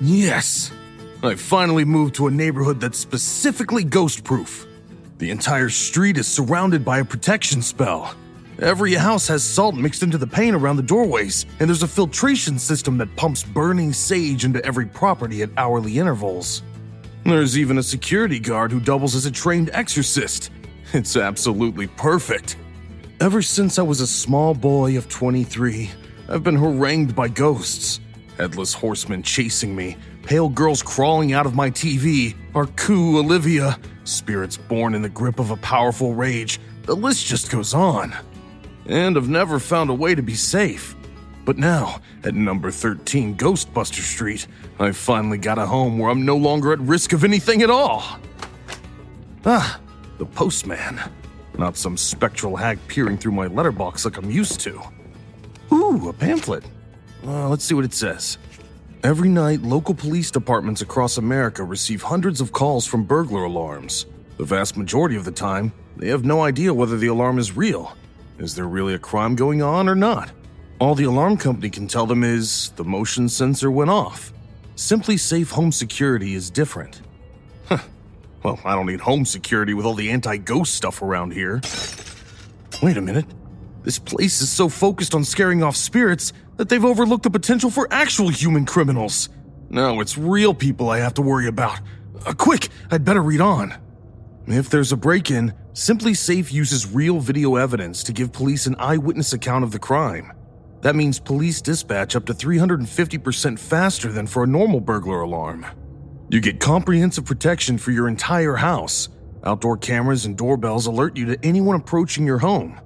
Yes! I finally moved to a neighborhood that's specifically ghost proof. The entire street is surrounded by a protection spell. Every house has salt mixed into the paint around the doorways, and there's a filtration system that pumps burning sage into every property at hourly intervals. There's even a security guard who doubles as a trained exorcist. It's absolutely perfect. Ever since I was a small boy of 23, I've been harangued by ghosts. Headless horsemen chasing me, pale girls crawling out of my TV, our coup Olivia, spirits born in the grip of a powerful rage. The list just goes on. And I've never found a way to be safe. But now, at number 13 Ghostbuster Street, I've finally got a home where I'm no longer at risk of anything at all. Ah, the postman. Not some spectral hag peering through my letterbox like I'm used to. Ooh, a pamphlet. Uh, let's see what it says. Every night, local police departments across America receive hundreds of calls from burglar alarms. The vast majority of the time, they have no idea whether the alarm is real. Is there really a crime going on or not? All the alarm company can tell them is the motion sensor went off. SimpliSafe Home Security is different. Huh. Well, I don't need home security with all the anti ghost stuff around here. Wait a minute. This place is so focused on scaring off spirits that they've overlooked the potential for actual human criminals. Now it's real people I have to worry about. Uh, quick, I'd better read on. If there's a break in, SimpliSafe uses real video evidence to give police an eyewitness account of the crime. That means police dispatch up to 350% faster than for a normal burglar alarm. You get comprehensive protection for your entire house. Outdoor cameras and doorbells alert you to anyone approaching your home.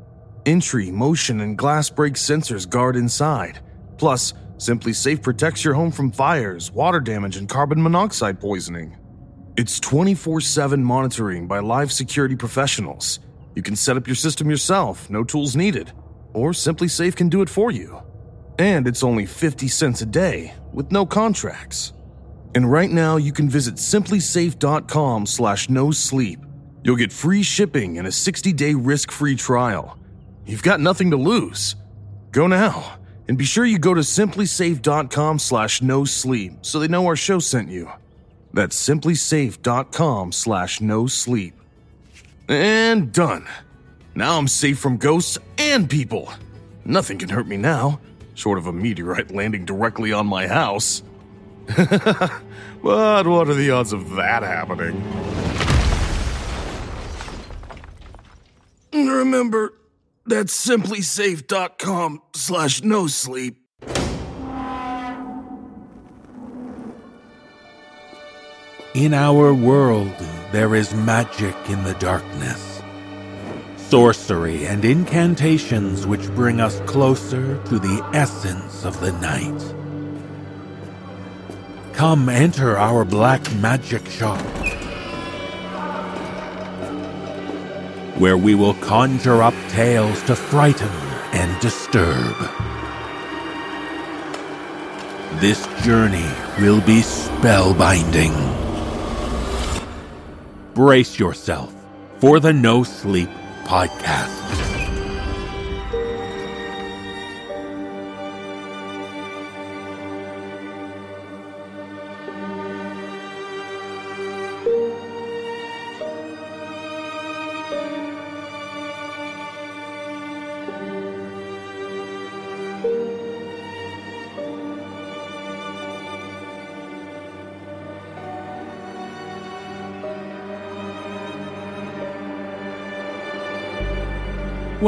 Entry, motion, and glass break sensors guard inside. Plus, SimpliSafe protects your home from fires, water damage, and carbon monoxide poisoning. It's 24 7 monitoring by live security professionals. You can set up your system yourself, no tools needed. Or SimpliSafe can do it for you. And it's only 50 cents a day, with no contracts. And right now, you can visit simplisafe.com slash no sleep. You'll get free shipping and a 60-day risk-free trial. You've got nothing to lose. Go now, and be sure you go to simplisafe.com slash no sleep so they know our show sent you. That's simplisafe.com slash no sleep. And done. Now I'm safe from ghosts and people. Nothing can hurt me now, short of a meteorite landing directly on my house. but what are the odds of that happening? Remember, that's simplisafe.com slash no sleep. In our world, there is magic in the darkness. Sorcery and incantations which bring us closer to the essence of the night. Come enter our black magic shop, where we will conjure up tales to frighten and disturb. This journey will be spellbinding. Brace yourself for the No Sleep Podcast.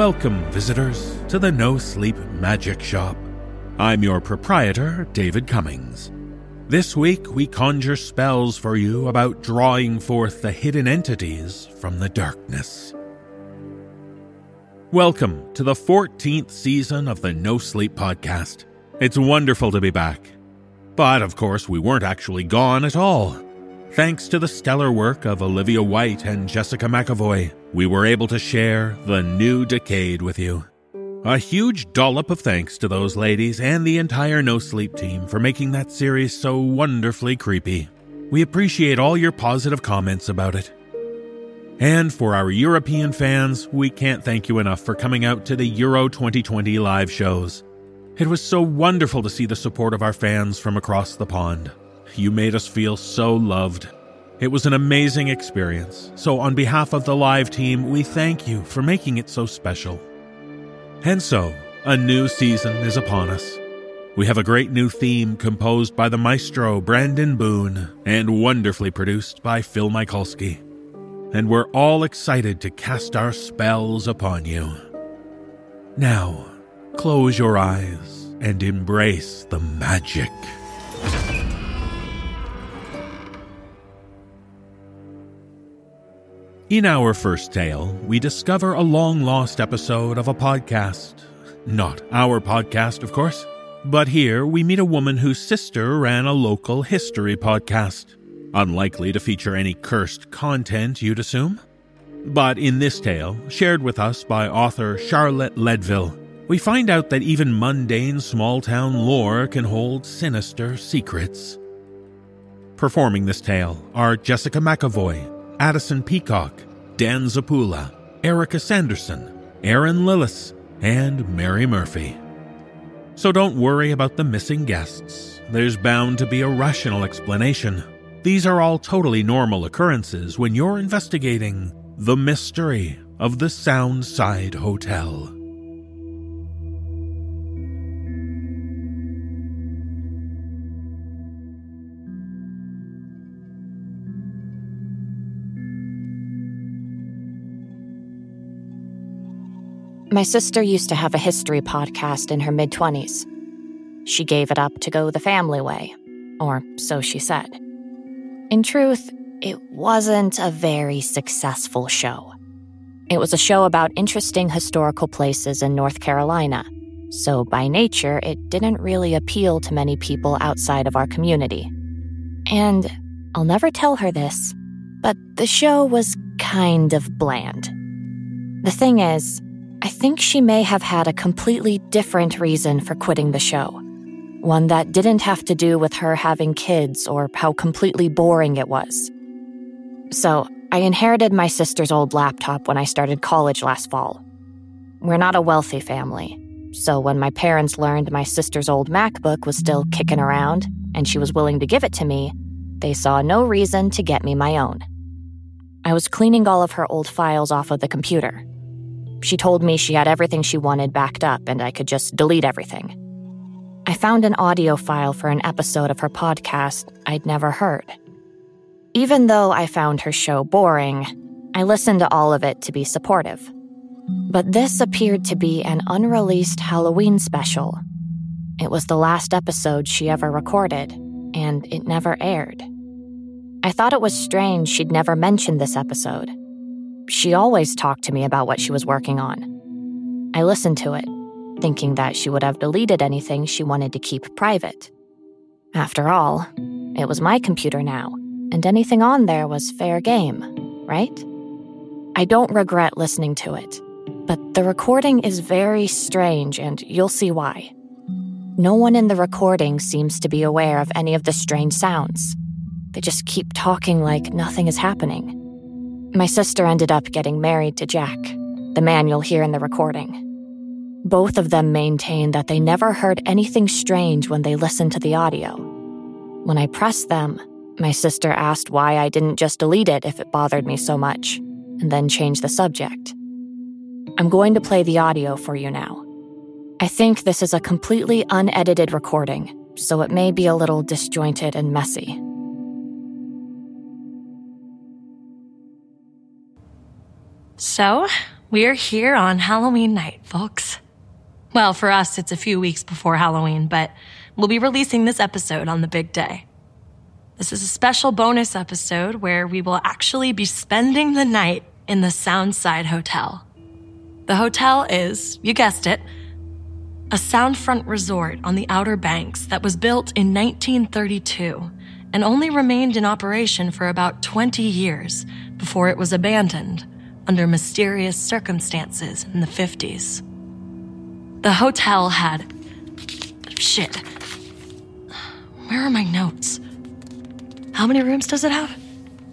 Welcome, visitors, to the No Sleep Magic Shop. I'm your proprietor, David Cummings. This week, we conjure spells for you about drawing forth the hidden entities from the darkness. Welcome to the 14th season of the No Sleep Podcast. It's wonderful to be back. But of course, we weren't actually gone at all. Thanks to the stellar work of Olivia White and Jessica McEvoy, we were able to share The New Decade with you. A huge dollop of thanks to those ladies and the entire No Sleep team for making that series so wonderfully creepy. We appreciate all your positive comments about it. And for our European fans, we can't thank you enough for coming out to the Euro 2020 live shows. It was so wonderful to see the support of our fans from across the pond. You made us feel so loved. It was an amazing experience, so on behalf of the live team, we thank you for making it so special. And so, a new season is upon us. We have a great new theme composed by the maestro Brandon Boone and wonderfully produced by Phil Michalski. And we're all excited to cast our spells upon you. Now, close your eyes and embrace the magic. In our first tale, we discover a long lost episode of a podcast. Not our podcast, of course. But here we meet a woman whose sister ran a local history podcast. Unlikely to feature any cursed content, you'd assume. But in this tale, shared with us by author Charlotte Ledville, we find out that even mundane small town lore can hold sinister secrets. Performing this tale are Jessica McEvoy, Addison Peacock, Dan Zappula, Erika Sanderson, Erin Lillis, and Mary Murphy. So don't worry about the missing guests. There's bound to be a rational explanation. These are all totally normal occurrences when you're investigating the mystery of the Soundside Hotel. My sister used to have a history podcast in her mid 20s. She gave it up to go the family way, or so she said. In truth, it wasn't a very successful show. It was a show about interesting historical places in North Carolina, so by nature, it didn't really appeal to many people outside of our community. And I'll never tell her this, but the show was kind of bland. The thing is, I think she may have had a completely different reason for quitting the show. One that didn't have to do with her having kids or how completely boring it was. So, I inherited my sister's old laptop when I started college last fall. We're not a wealthy family, so when my parents learned my sister's old MacBook was still kicking around and she was willing to give it to me, they saw no reason to get me my own. I was cleaning all of her old files off of the computer she told me she had everything she wanted backed up and I could just delete everything. I found an audio file for an episode of her podcast I'd never heard. Even though I found her show boring, I listened to all of it to be supportive. But this appeared to be an unreleased Halloween special. It was the last episode she ever recorded, and it never aired. I thought it was strange she'd never mentioned this episode she always talked to me about what she was working on. I listened to it, thinking that she would have deleted anything she wanted to keep private. After all, it was my computer now, and anything on there was fair game, right? I don't regret listening to it, but the recording is very strange, and you'll see why. No one in the recording seems to be aware of any of the strange sounds. They just keep talking like nothing is happening. My sister ended up getting married to Jack, the man you'll hear in the recording. Both of them maintain that they never heard anything strange when they listened to the audio. When I pressed them, my sister asked why I didn't just delete it if it bothered me so much, and then change the subject. I'm going to play the audio for you now. I think this is a completely unedited recording, so it may be a little disjointed and messy. So, we're here on Halloween night, folks. Well, for us, it's a few weeks before Halloween, but we'll be releasing this episode on the big day. This is a special bonus episode where we will actually be spending the night in the Soundside Hotel. The hotel is, you guessed it, a soundfront resort on the Outer Banks that was built in 1932 and only remained in operation for about 20 years before it was abandoned under mysterious circumstances in the 50s. The hotel had. Shit. Where are my notes? How many rooms does it have?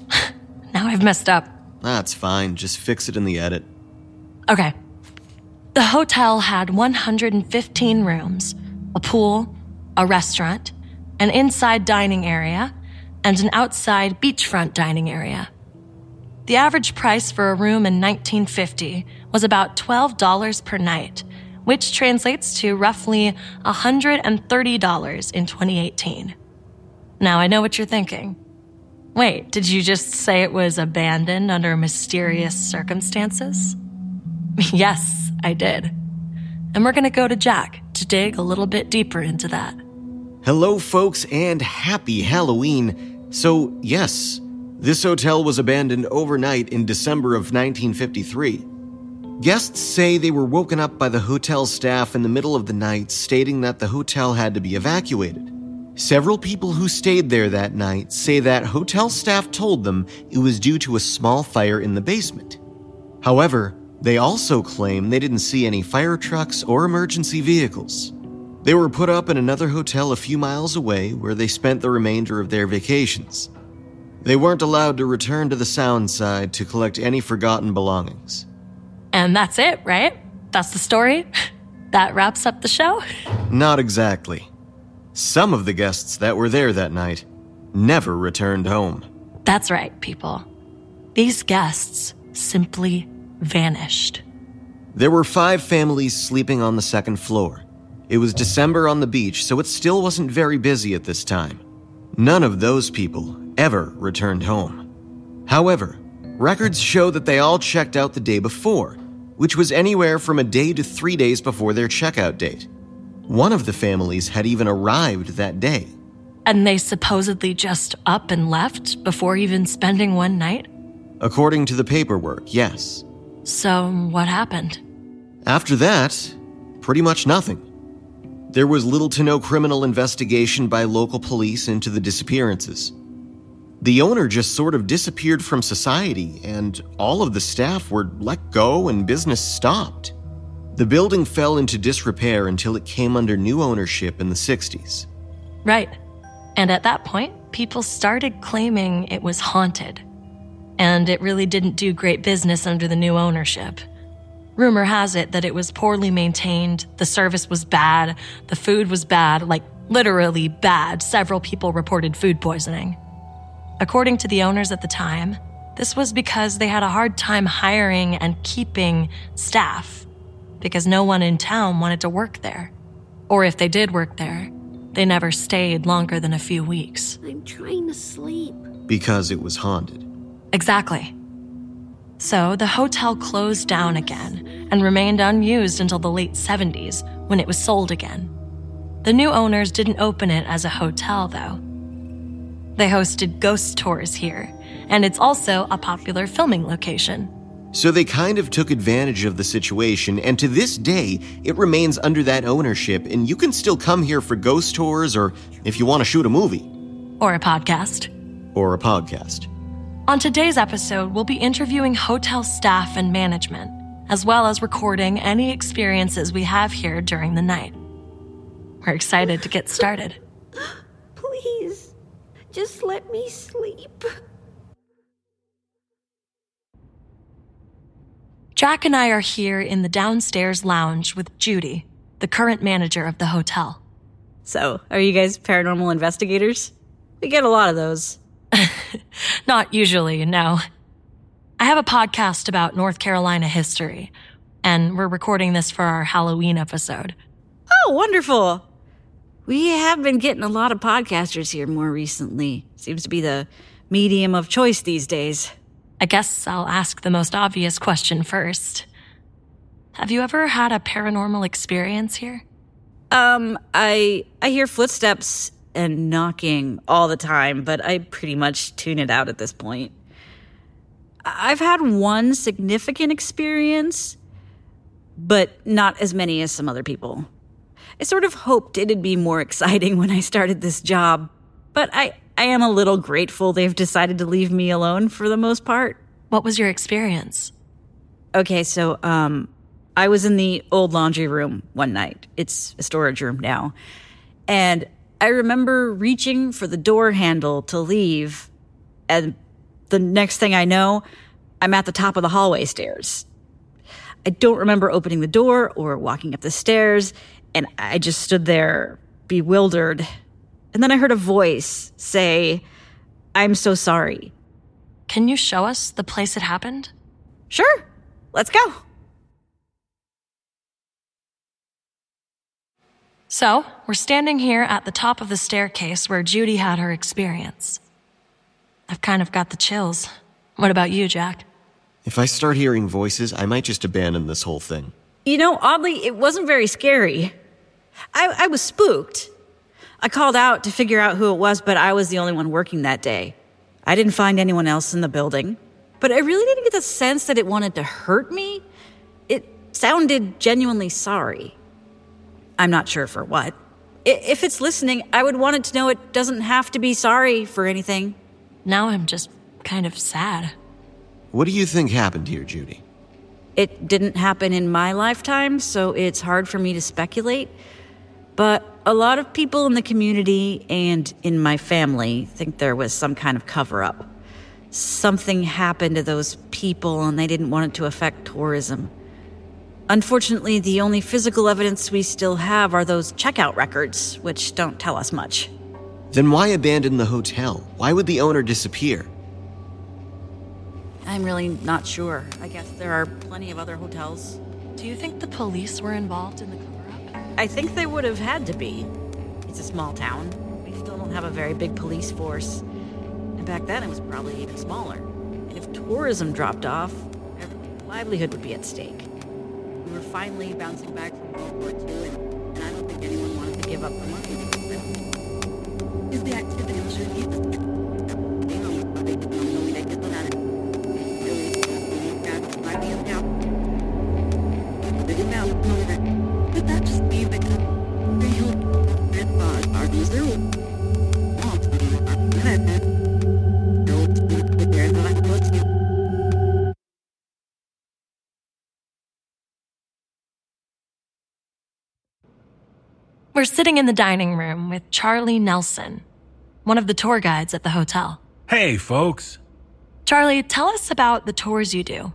now I've messed up. That's fine. Just fix it in the edit. Okay. The hotel had 115 rooms, a pool, a restaurant, an inside dining area, and an outside beachfront dining area. The average price for a room in 1950 was about $12 per night, which translates to roughly $130 in 2018. Now I know what you're thinking. Wait, did you just say it was abandoned under mysterious circumstances? yes, I did. And we're going to go to Jack to dig a little bit deeper into that. Hello, folks, and happy Halloween. So, yes, this hotel was abandoned overnight in December of 1953. Guests say they were woken up by the hotel staff in the middle of the night stating that the hotel had to be evacuated. Several people who stayed there that night say that hotel staff told them it was due to a small fire in the basement. However, they also claim they didn't see any fire trucks or emergency vehicles. They were put up in another hotel a few miles away where they spent the remainder of their vacations. They weren't allowed to return to the sound side to collect any forgotten belongings. And that's it, right? That's the story? That wraps up the show? Not exactly. Some of the guests that were there that night never returned home. That's right, people. These guests simply vanished. There were five families sleeping on the second floor. It was December on the beach, so it still wasn't very busy at this time. None of those people ever returned home. However, records show that they all checked out the day before, which was anywhere from a day to three days before their checkout date. One of the families had even arrived that day. And they supposedly just up and left before even spending one night? According to the paperwork, yes. So, what happened? After that, pretty much nothing. There was little to no criminal investigation by local police into the disappearances. The owner just sort of disappeared from society, and all of the staff were let go and business stopped. The building fell into disrepair until it came under new ownership in the 60s. Right. And at that point, people started claiming it was haunted. And it really didn't do great business under the new ownership. Rumor has it that it was poorly maintained, the service was bad, the food was bad, like literally bad. Several people reported food poisoning. According to the owners at the time, this was because they had a hard time hiring and keeping staff because no one in town wanted to work there. Or if they did work there, they never stayed longer than a few weeks. I'm trying to sleep. Because it was haunted. Exactly. So the hotel closed down again and remained unused until the late 70s when it was sold again. The new owners didn't open it as a hotel, though. They hosted ghost tours here, and it's also a popular filming location. So they kind of took advantage of the situation, and to this day, it remains under that ownership, and you can still come here for ghost tours or if you want to shoot a movie. Or a podcast. Or a podcast. On today's episode, we'll be interviewing hotel staff and management, as well as recording any experiences we have here during the night. We're excited to get started. Please, just let me sleep. Jack and I are here in the downstairs lounge with Judy, the current manager of the hotel. So, are you guys paranormal investigators? We get a lot of those. Not usually, no. I have a podcast about North Carolina history, and we're recording this for our Halloween episode. Oh, wonderful. We have been getting a lot of podcasters here more recently. Seems to be the medium of choice these days. I guess I'll ask the most obvious question first. Have you ever had a paranormal experience here? Um, I I hear footsteps and knocking all the time, but I pretty much tune it out at this point. I've had one significant experience, but not as many as some other people. I sort of hoped it'd be more exciting when I started this job, but I, I am a little grateful they've decided to leave me alone for the most part. What was your experience? Okay, so um I was in the old laundry room one night. It's a storage room now. And I remember reaching for the door handle to leave and the next thing I know, I'm at the top of the hallway stairs. I don't remember opening the door or walking up the stairs, and I just stood there bewildered And then I heard a voice say, I'm so sorry. Can you show us the place it happened? Sure, let's go. So, we're standing here at the top of the staircase where Judy had her experience. I've kind of got the chills. What about you, Jack? If I start hearing voices, I might just abandon this whole thing. You know, oddly, it wasn't very scary. I, I was spooked. I called out to figure out who it was, but I was the only one working that day. I didn't find anyone else in the building, but I really didn't get the sense that it wanted to hurt me. It sounded genuinely sorry. I'm not sure for what. If it's listening, I would want it to know it doesn't have to be sorry for anything. Now I'm just kind of sad. What do you think happened here, Judy? It didn't happen in my lifetime, so it's hard for me to speculate. But a lot of people in the community and in my family think there was some kind of cover up. Something happened to those people and they didn't want it to affect tourism. Unfortunately, the only physical evidence we still have are those checkout records, which don't tell us much. Then why abandon the hotel? Why would the owner disappear? I'm really not sure. I guess there are plenty of other hotels. Do you think the police were involved in the cover up? I think they would have had to be. It's a small town. We still don't have a very big police force. And back then it was probably even smaller. And if tourism dropped off, everyone's livelihood would be at stake. We were finally bouncing back from World War II, and, and I don't think anyone wanted to give up the money. Is the activity was We're sitting in the dining room with Charlie Nelson, one of the tour guides at the hotel. Hey, folks. Charlie, tell us about the tours you do.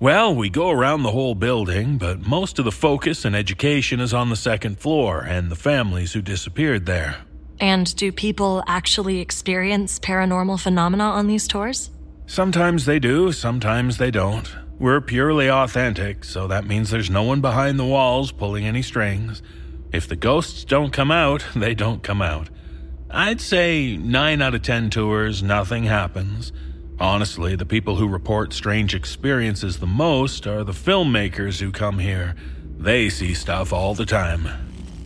Well, we go around the whole building, but most of the focus and education is on the second floor and the families who disappeared there. And do people actually experience paranormal phenomena on these tours? Sometimes they do, sometimes they don't. We're purely authentic, so that means there's no one behind the walls pulling any strings. If the ghosts don't come out, they don't come out. I'd say 9 out of 10 tours, nothing happens. Honestly, the people who report strange experiences the most are the filmmakers who come here. They see stuff all the time.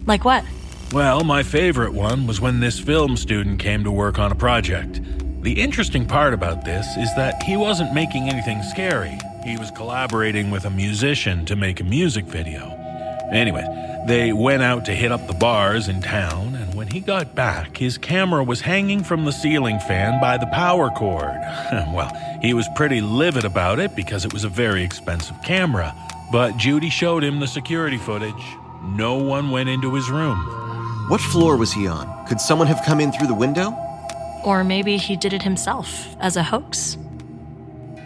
Like what? Well, my favorite one was when this film student came to work on a project. The interesting part about this is that he wasn't making anything scary. He was collaborating with a musician to make a music video. Anyway, they went out to hit up the bars in town, when he got back, his camera was hanging from the ceiling fan by the power cord. well, he was pretty livid about it because it was a very expensive camera. But Judy showed him the security footage. No one went into his room. What floor was he on? Could someone have come in through the window? Or maybe he did it himself as a hoax?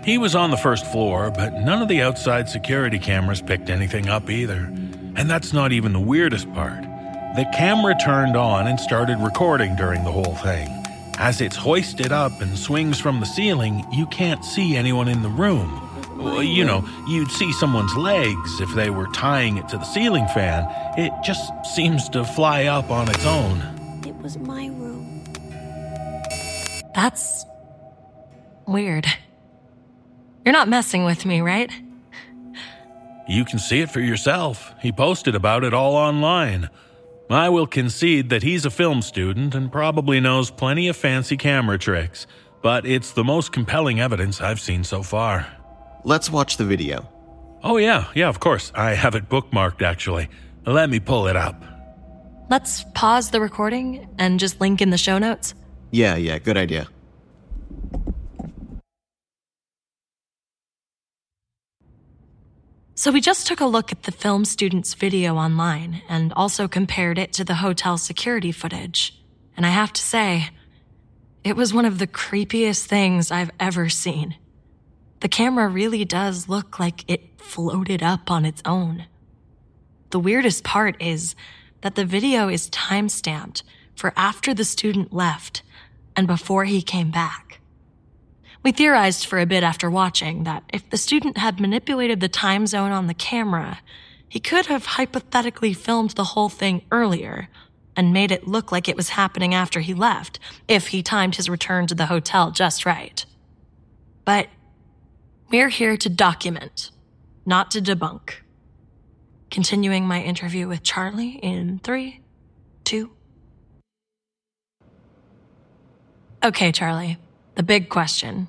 He was on the first floor, but none of the outside security cameras picked anything up either. And that's not even the weirdest part. The camera turned on and started recording during the whole thing. As it's hoisted up and swings from the ceiling, you can't see anyone in the room. Well, you know, you'd see someone's legs if they were tying it to the ceiling fan. It just seems to fly up on its own. It was my room. That's weird. You're not messing with me, right? You can see it for yourself. He posted about it all online. I will concede that he's a film student and probably knows plenty of fancy camera tricks, but it's the most compelling evidence I've seen so far. Let's watch the video. Oh, yeah, yeah, of course. I have it bookmarked, actually. Let me pull it up. Let's pause the recording and just link in the show notes. Yeah, yeah, good idea. So we just took a look at the film student's video online and also compared it to the hotel security footage. And I have to say, it was one of the creepiest things I've ever seen. The camera really does look like it floated up on its own. The weirdest part is that the video is time stamped for after the student left and before he came back. We theorized for a bit after watching that if the student had manipulated the time zone on the camera, he could have hypothetically filmed the whole thing earlier and made it look like it was happening after he left if he timed his return to the hotel just right. But we're here to document, not to debunk. Continuing my interview with Charlie in three, two. Okay, Charlie, the big question.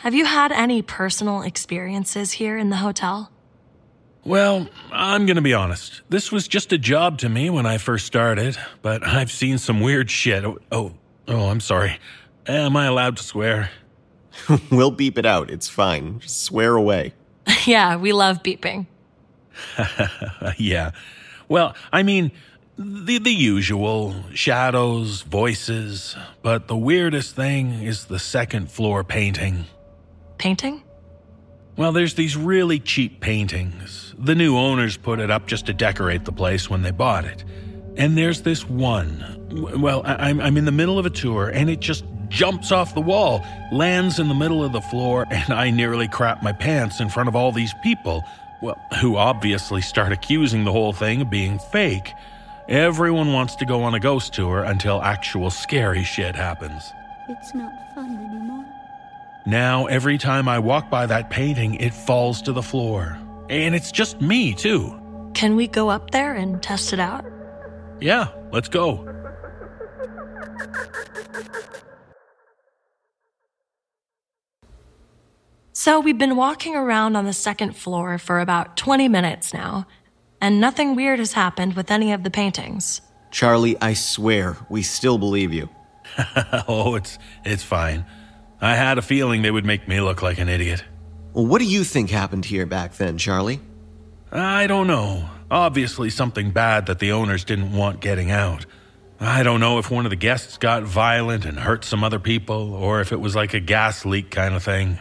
Have you had any personal experiences here in the hotel? Well, I'm going to be honest. This was just a job to me when I first started, but I've seen some weird shit. Oh, oh, oh I'm sorry. Am I allowed to swear? we'll beep it out. It's fine. Just swear away. yeah, we love beeping. yeah. Well, I mean, the the usual shadows, voices, but the weirdest thing is the second floor painting. Painting? Well, there's these really cheap paintings. The new owners put it up just to decorate the place when they bought it. And there's this one. Well, I'm, I'm in the middle of a tour and it just jumps off the wall, lands in the middle of the floor, and I nearly crap my pants in front of all these people. Well, who obviously start accusing the whole thing of being fake. Everyone wants to go on a ghost tour until actual scary shit happens. It's not fun anymore. Now, every time I walk by that painting, it falls to the floor. And it's just me, too. Can we go up there and test it out? Yeah, let's go. So, we've been walking around on the second floor for about 20 minutes now, and nothing weird has happened with any of the paintings. Charlie, I swear, we still believe you. oh, it's it's fine. I had a feeling they would make me look like an idiot. Well, what do you think happened here back then, Charlie? I don't know. Obviously, something bad that the owners didn't want getting out. I don't know if one of the guests got violent and hurt some other people, or if it was like a gas leak kind of thing.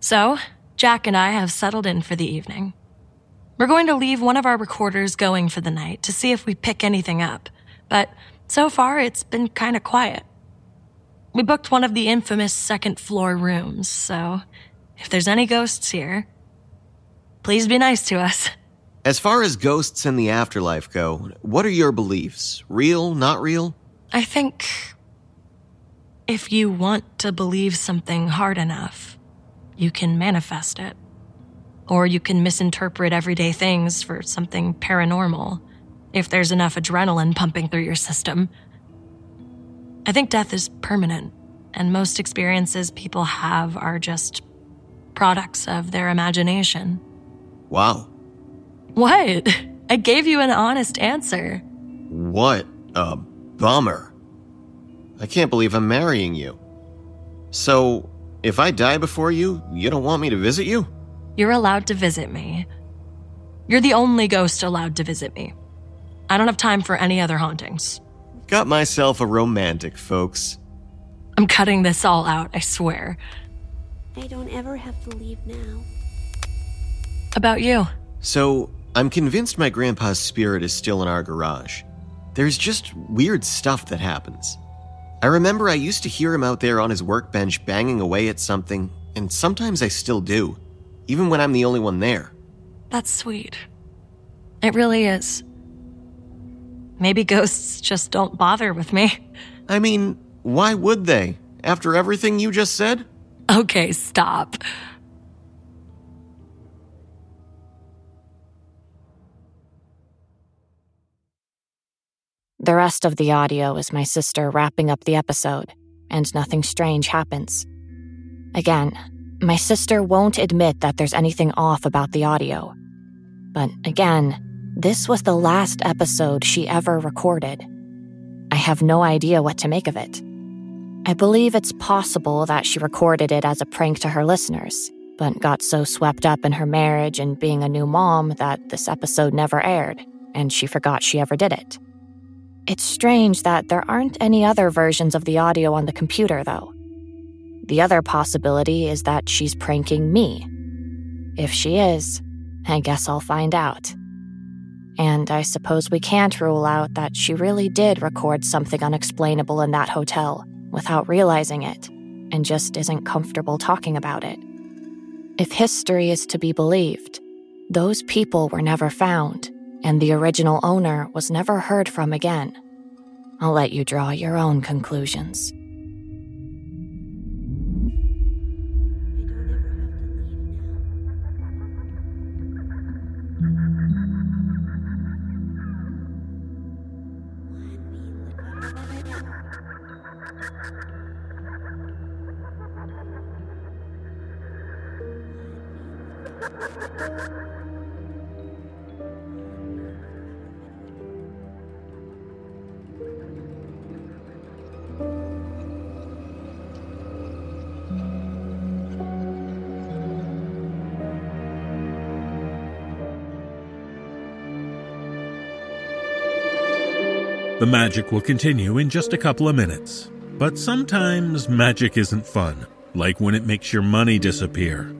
So, Jack and I have settled in for the evening. We're going to leave one of our recorders going for the night to see if we pick anything up, but so far it's been kind of quiet. We booked one of the infamous second floor rooms, so if there's any ghosts here, please be nice to us. As far as ghosts and the afterlife go, what are your beliefs? Real, not real? I think if you want to believe something hard enough, you can manifest it. Or you can misinterpret everyday things for something paranormal if there's enough adrenaline pumping through your system. I think death is permanent, and most experiences people have are just products of their imagination. Wow. What? I gave you an honest answer. What a bummer. I can't believe I'm marrying you. So, if I die before you, you don't want me to visit you? You're allowed to visit me. You're the only ghost allowed to visit me. I don't have time for any other hauntings. Got myself a romantic, folks. I'm cutting this all out, I swear. I don't ever have to leave now. About you. So, I'm convinced my grandpa's spirit is still in our garage. There's just weird stuff that happens. I remember I used to hear him out there on his workbench banging away at something, and sometimes I still do, even when I'm the only one there. That's sweet. It really is. Maybe ghosts just don't bother with me. I mean, why would they? After everything you just said? Okay, stop. The rest of the audio is my sister wrapping up the episode, and nothing strange happens. Again, my sister won't admit that there's anything off about the audio. But again, this was the last episode she ever recorded. I have no idea what to make of it. I believe it's possible that she recorded it as a prank to her listeners, but got so swept up in her marriage and being a new mom that this episode never aired, and she forgot she ever did it. It's strange that there aren't any other versions of the audio on the computer, though. The other possibility is that she's pranking me. If she is, I guess I'll find out. And I suppose we can't rule out that she really did record something unexplainable in that hotel without realizing it and just isn't comfortable talking about it. If history is to be believed, those people were never found, and the original owner was never heard from again. I'll let you draw your own conclusions. The magic will continue in just a couple of minutes. But sometimes magic isn't fun, like when it makes your money disappear.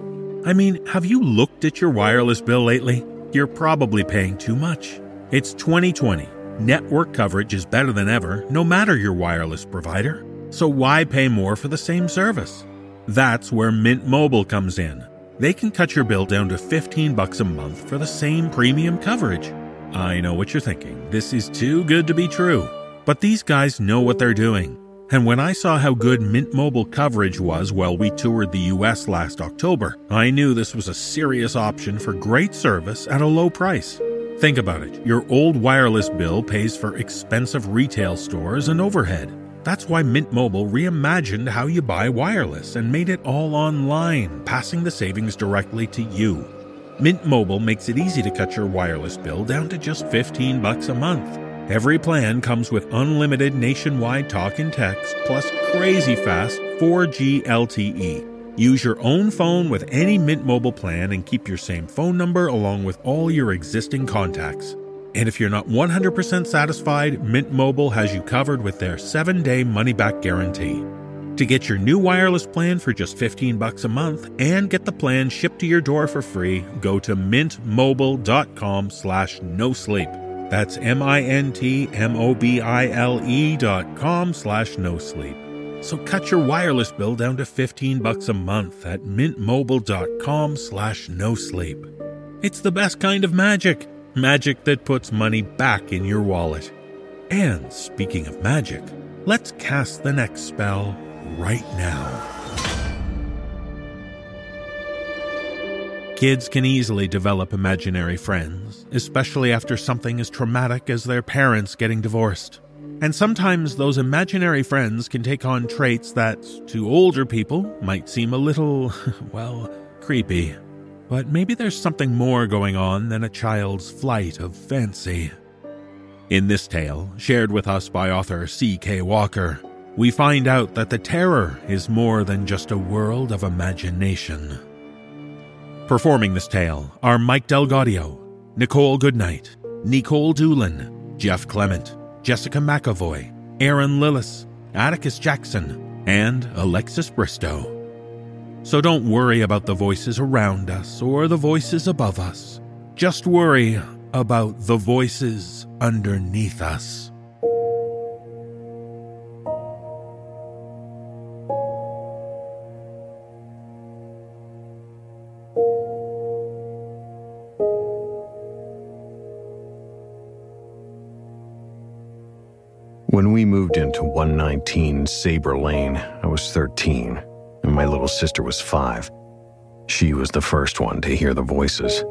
I mean, have you looked at your wireless bill lately? You're probably paying too much. It's 2020. Network coverage is better than ever, no matter your wireless provider. So why pay more for the same service? That's where Mint Mobile comes in. They can cut your bill down to 15 bucks a month for the same premium coverage. I know what you're thinking. This is too good to be true. But these guys know what they're doing. And when I saw how good Mint Mobile coverage was while we toured the US last October, I knew this was a serious option for great service at a low price. Think about it your old wireless bill pays for expensive retail stores and overhead. That's why Mint Mobile reimagined how you buy wireless and made it all online, passing the savings directly to you. Mint Mobile makes it easy to cut your wireless bill down to just 15 bucks a month. Every plan comes with unlimited nationwide talk and text plus crazy fast 4G LTE. Use your own phone with any Mint Mobile plan and keep your same phone number along with all your existing contacts. And if you're not 100% satisfied, Mint Mobile has you covered with their 7-day money-back guarantee. To get your new wireless plan for just 15 bucks a month and get the plan shipped to your door for free, go to mintmobile.com slash no sleep. That's M-I-N-T-M-O-B-I-L-E dot com slash no sleep. So cut your wireless bill down to 15 bucks a month at mintmobile.com slash no sleep. It's the best kind of magic. Magic that puts money back in your wallet. And speaking of magic, let's cast the next spell right now. Kids can easily develop imaginary friends, especially after something as traumatic as their parents getting divorced. And sometimes those imaginary friends can take on traits that, to older people, might seem a little, well, creepy. But maybe there's something more going on than a child's flight of fancy. In this tale, shared with us by author C.K. Walker, we find out that the terror is more than just a world of imagination. Performing this tale are Mike DelGaudio, Nicole Goodnight, Nicole Doolin, Jeff Clement, Jessica McEvoy, Erin Lillis, Atticus Jackson, and Alexis Bristow. So don't worry about the voices around us or the voices above us. Just worry about the voices underneath us. 119 Sabre Lane, I was 13, and my little sister was five. She was the first one to hear the voices.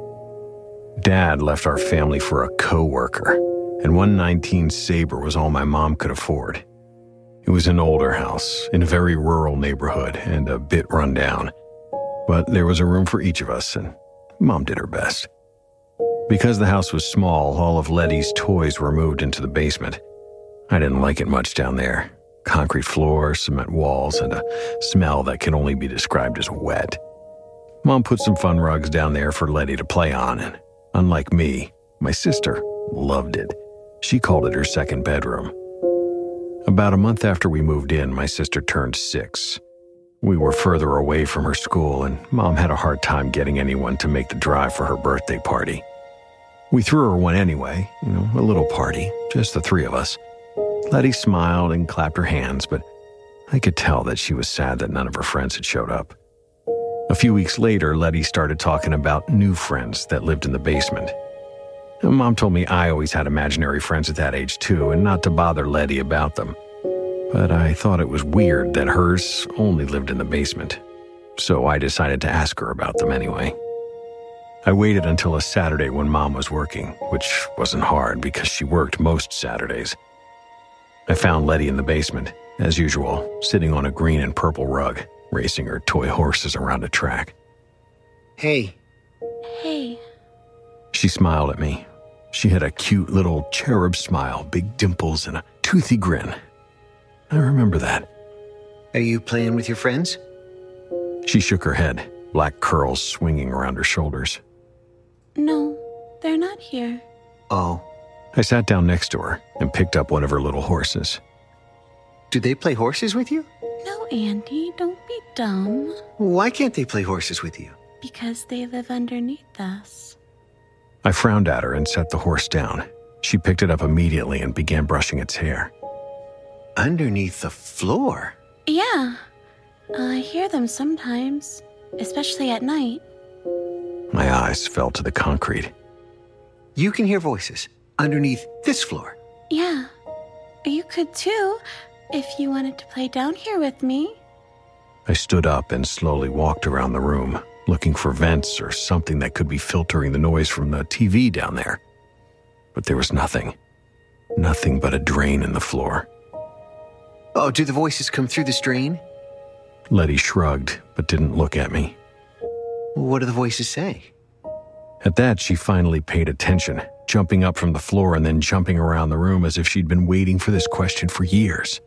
Dad left our family for a co-worker, and 119 Sabre was all my mom could afford. It was an older house in a very rural neighborhood and a bit run down, but there was a room for each of us, and mom did her best. Because the house was small, all of Letty's toys were moved into the basement. I didn't like it much down there. Concrete floors, cement walls, and a smell that can only be described as wet. Mom put some fun rugs down there for Letty to play on, and unlike me, my sister loved it. She called it her second bedroom. About a month after we moved in, my sister turned six. We were further away from her school, and Mom had a hard time getting anyone to make the drive for her birthday party. We threw her one anyway, you know, a little party, just the three of us. Letty smiled and clapped her hands, but I could tell that she was sad that none of her friends had showed up. A few weeks later, Letty started talking about new friends that lived in the basement. Mom told me I always had imaginary friends at that age too, and not to bother Letty about them. But I thought it was weird that hers only lived in the basement, so I decided to ask her about them anyway. I waited until a Saturday when Mom was working, which wasn't hard because she worked most Saturdays. I found Letty in the basement, as usual, sitting on a green and purple rug, racing her toy horses around a track. Hey. Hey. She smiled at me. She had a cute little cherub smile, big dimples, and a toothy grin. I remember that. Are you playing with your friends? She shook her head, black curls swinging around her shoulders. No, they're not here. Oh. I sat down next to her and picked up one of her little horses. Do they play horses with you? No, Andy, don't be dumb. Why can't they play horses with you? Because they live underneath us. I frowned at her and set the horse down. She picked it up immediately and began brushing its hair. Underneath the floor? Yeah. I hear them sometimes, especially at night. My eyes fell to the concrete. You can hear voices underneath this floor. Yeah. You could too, if you wanted to play down here with me. I stood up and slowly walked around the room, looking for vents or something that could be filtering the noise from the TV down there. But there was nothing. Nothing but a drain in the floor. Oh, do the voices come through this drain? Letty shrugged, but didn't look at me. What do the voices say? At that, she finally paid attention, jumping up from the floor and then jumping around the room as if she'd been waiting for this question for years.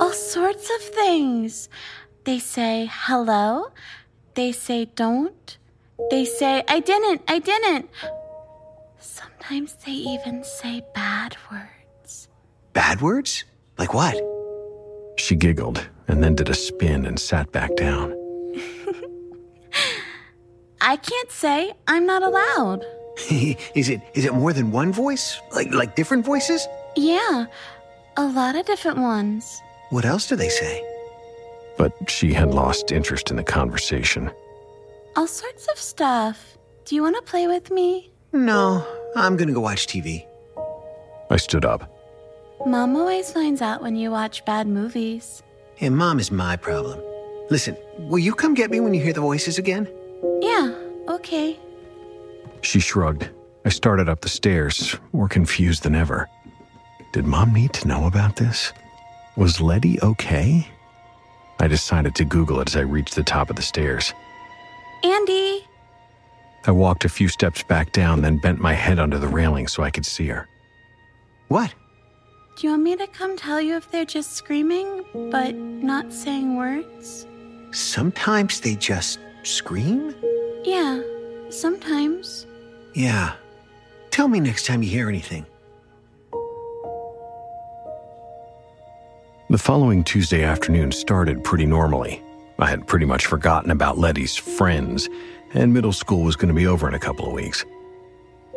All sorts of things. They say hello. They say don't. They say I didn't, I didn't. Sometimes they even say bad words. Bad words? Like what? She giggled and then did a spin and sat back down. I can't say. I'm not allowed. is it is it more than one voice? Like like different voices? Yeah, a lot of different ones. What else do they say? But she had lost interest in the conversation. All sorts of stuff. Do you want to play with me? No, I'm gonna go watch TV. I stood up. Mom always finds out when you watch bad movies. And mom is my problem. Listen, will you come get me when you hear the voices again? Yeah, okay. She shrugged. I started up the stairs, more confused than ever. Did mom need to know about this? Was Letty okay? I decided to Google it as I reached the top of the stairs. Andy! I walked a few steps back down, then bent my head under the railing so I could see her. What? Do you want me to come tell you if they're just screaming, but not saying words? Sometimes they just scream? Yeah, sometimes. Yeah. Tell me next time you hear anything. The following Tuesday afternoon started pretty normally. I had pretty much forgotten about Letty's friends, and middle school was going to be over in a couple of weeks.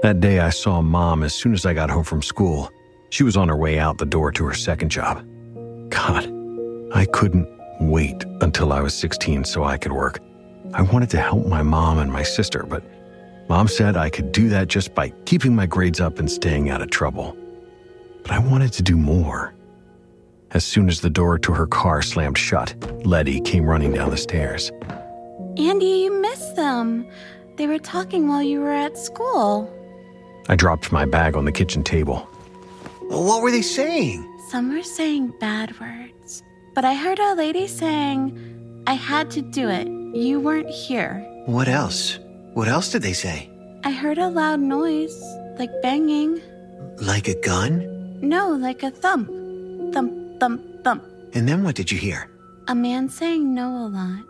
That day, I saw mom as soon as I got home from school. She was on her way out the door to her second job. God, I couldn't wait until I was 16 so I could work. I wanted to help my mom and my sister, but mom said I could do that just by keeping my grades up and staying out of trouble. But I wanted to do more. As soon as the door to her car slammed shut, Letty came running down the stairs. Andy, you missed them. They were talking while you were at school. I dropped my bag on the kitchen table. Well, what were they saying? Some were saying bad words, but I heard a lady saying, I had to do it. You weren't here. What else? What else did they say? I heard a loud noise, like banging. Like a gun? No, like a thump. Thump, thump, thump. And then what did you hear? A man saying no a lot.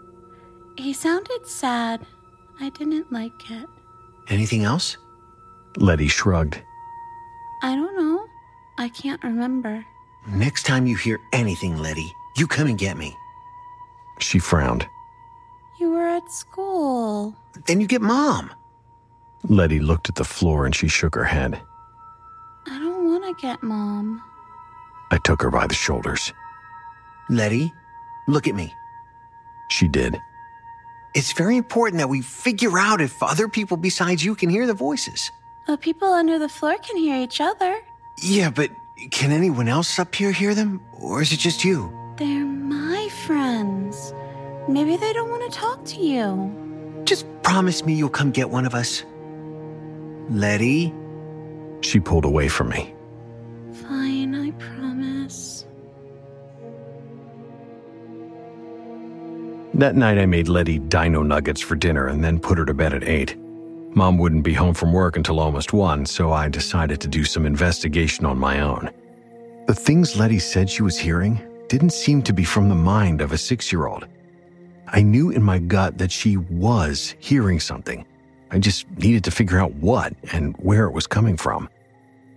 He sounded sad. I didn't like it. Anything else? Letty shrugged. I don't know. I can't remember. Next time you hear anything, Letty, you come and get me. She frowned. You were at school. Then you get mom. Letty looked at the floor and she shook her head. I don't want to get mom. I took her by the shoulders. Letty, look at me. She did. It's very important that we figure out if other people besides you can hear the voices. The people under the floor can hear each other. Yeah, but can anyone else up here hear them? Or is it just you? They're my friends. Maybe they don't want to talk to you. Just promise me you'll come get one of us. Letty? She pulled away from me. Fine, I promise. That night, I made Letty dino nuggets for dinner and then put her to bed at 8. Mom wouldn't be home from work until almost 1, so I decided to do some investigation on my own. The things Letty said she was hearing didn't seem to be from the mind of a six year old. I knew in my gut that she was hearing something. I just needed to figure out what and where it was coming from.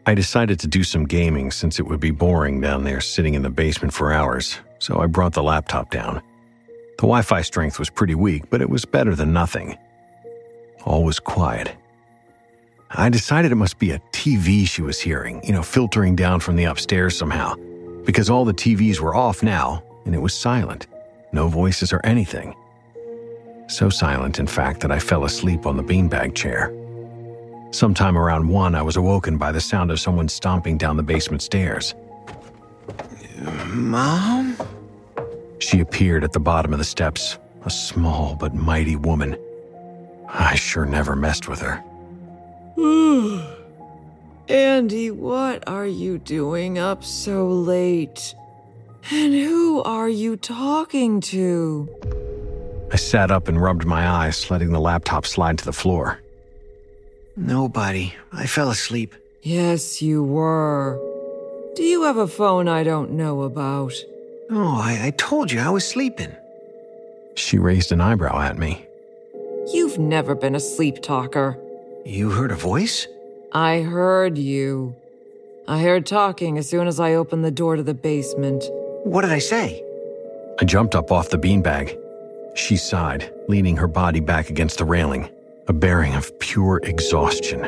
I decided to do some gaming since it would be boring down there sitting in the basement for hours, so I brought the laptop down. The Wi Fi strength was pretty weak, but it was better than nothing. All was quiet. I decided it must be a TV she was hearing, you know, filtering down from the upstairs somehow, because all the TVs were off now and it was silent. No voices or anything. So silent, in fact, that I fell asleep on the beanbag chair. Sometime around one, I was awoken by the sound of someone stomping down the basement stairs. Mom? She appeared at the bottom of the steps, a small but mighty woman. I sure never messed with her. Andy, what are you doing up so late? And who are you talking to? I sat up and rubbed my eyes, letting the laptop slide to the floor. Nobody. I fell asleep. Yes, you were. Do you have a phone I don't know about? Oh, I, I told you I was sleeping. She raised an eyebrow at me. You've never been a sleep talker. You heard a voice? I heard you. I heard talking as soon as I opened the door to the basement. What did I say? I jumped up off the beanbag. She sighed, leaning her body back against the railing, a bearing of pure exhaustion.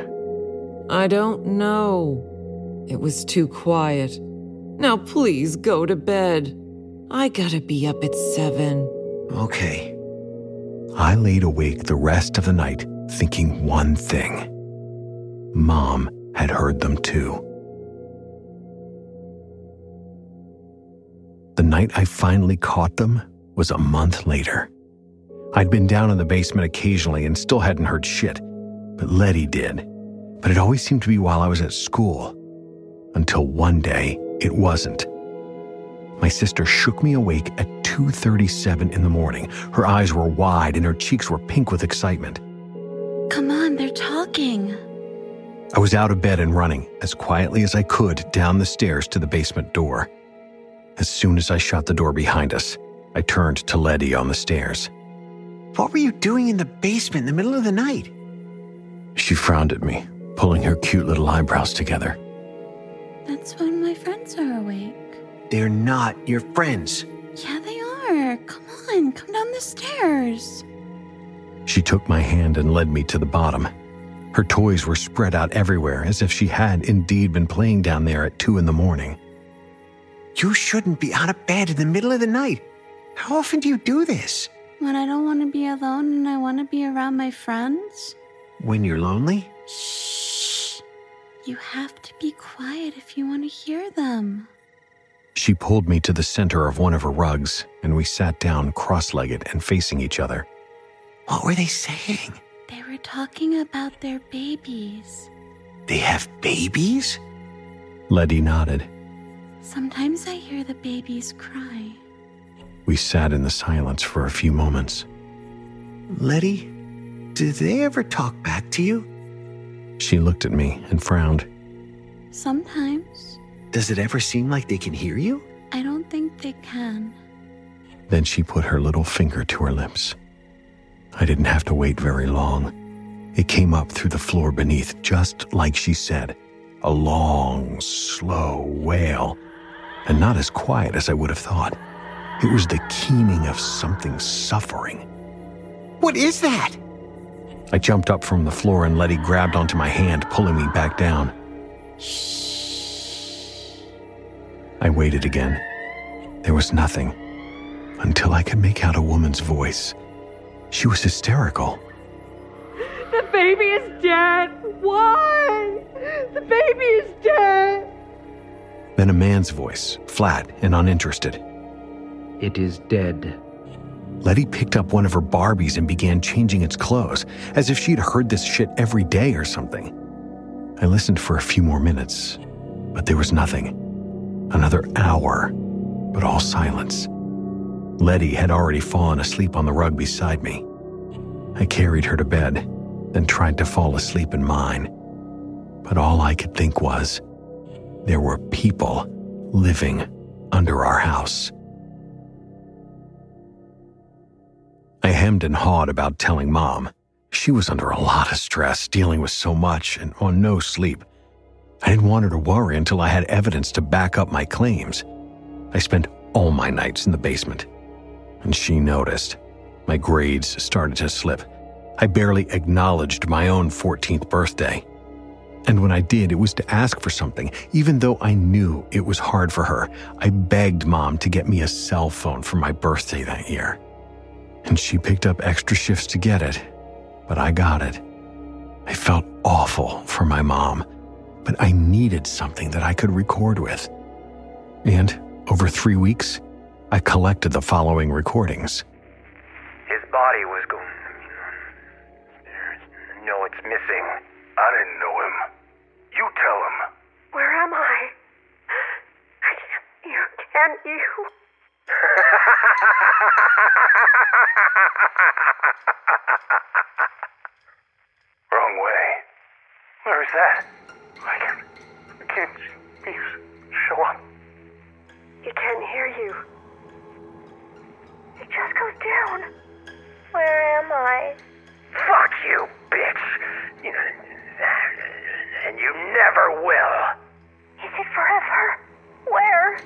I don't know. It was too quiet. Now please go to bed. I gotta be up at seven. Okay. I laid awake the rest of the night thinking one thing Mom had heard them too. The night I finally caught them was a month later. I'd been down in the basement occasionally and still hadn't heard shit, but Letty did. But it always seemed to be while I was at school. Until one day, it wasn't. My sister shook me awake at 2:37 in the morning. Her eyes were wide and her cheeks were pink with excitement. Come on, they're talking. I was out of bed and running as quietly as I could down the stairs to the basement door. As soon as I shut the door behind us, I turned to Letty on the stairs. What were you doing in the basement in the middle of the night? She frowned at me, pulling her cute little eyebrows together. That's when my friends are awake. They're not your friends. Yeah, they are. Come on, come down the stairs. She took my hand and led me to the bottom. Her toys were spread out everywhere as if she had indeed been playing down there at two in the morning. You shouldn't be out of bed in the middle of the night. How often do you do this? When I don't want to be alone and I want to be around my friends. When you're lonely? Shh. You have to be quiet if you want to hear them. She pulled me to the center of one of her rugs, and we sat down cross legged and facing each other. What were they saying? They were talking about their babies. They have babies? Letty nodded. Sometimes I hear the babies cry. We sat in the silence for a few moments. Letty, do they ever talk back to you? She looked at me and frowned. Sometimes. Does it ever seem like they can hear you? I don't think they can. Then she put her little finger to her lips. I didn't have to wait very long. It came up through the floor beneath, just like she said. A long, slow wail, and not as quiet as I would have thought. It was the keening of something suffering. What is that? I jumped up from the floor and Letty grabbed onto my hand, pulling me back down. I waited again. There was nothing until I could make out a woman's voice. She was hysterical. The baby is dead. Why? The baby is dead. Then a man's voice, flat and uninterested. It is dead. Letty picked up one of her Barbies and began changing its clothes, as if she'd heard this shit every day or something. I listened for a few more minutes, but there was nothing. Another hour, but all silence. Letty had already fallen asleep on the rug beside me. I carried her to bed, then tried to fall asleep in mine. But all I could think was there were people living under our house. I hemmed and hawed about telling mom. She was under a lot of stress, dealing with so much and on no sleep. I didn't want her to worry until I had evidence to back up my claims. I spent all my nights in the basement. And she noticed. My grades started to slip. I barely acknowledged my own 14th birthday. And when I did, it was to ask for something, even though I knew it was hard for her. I begged mom to get me a cell phone for my birthday that year. And she picked up extra shifts to get it, but I got it. I felt awful for my mom, but I needed something that I could record with. And over three weeks, I collected the following recordings. His body was going. No, it's missing. I didn't know him. You tell him. Where am I? I can't. You can't. You. Wrong way. Where is that? I can't. I can't. Please, show up. He can't hear you. It just goes down. Where am I? Fuck you, bitch. You, and you never will. Is it forever? Where?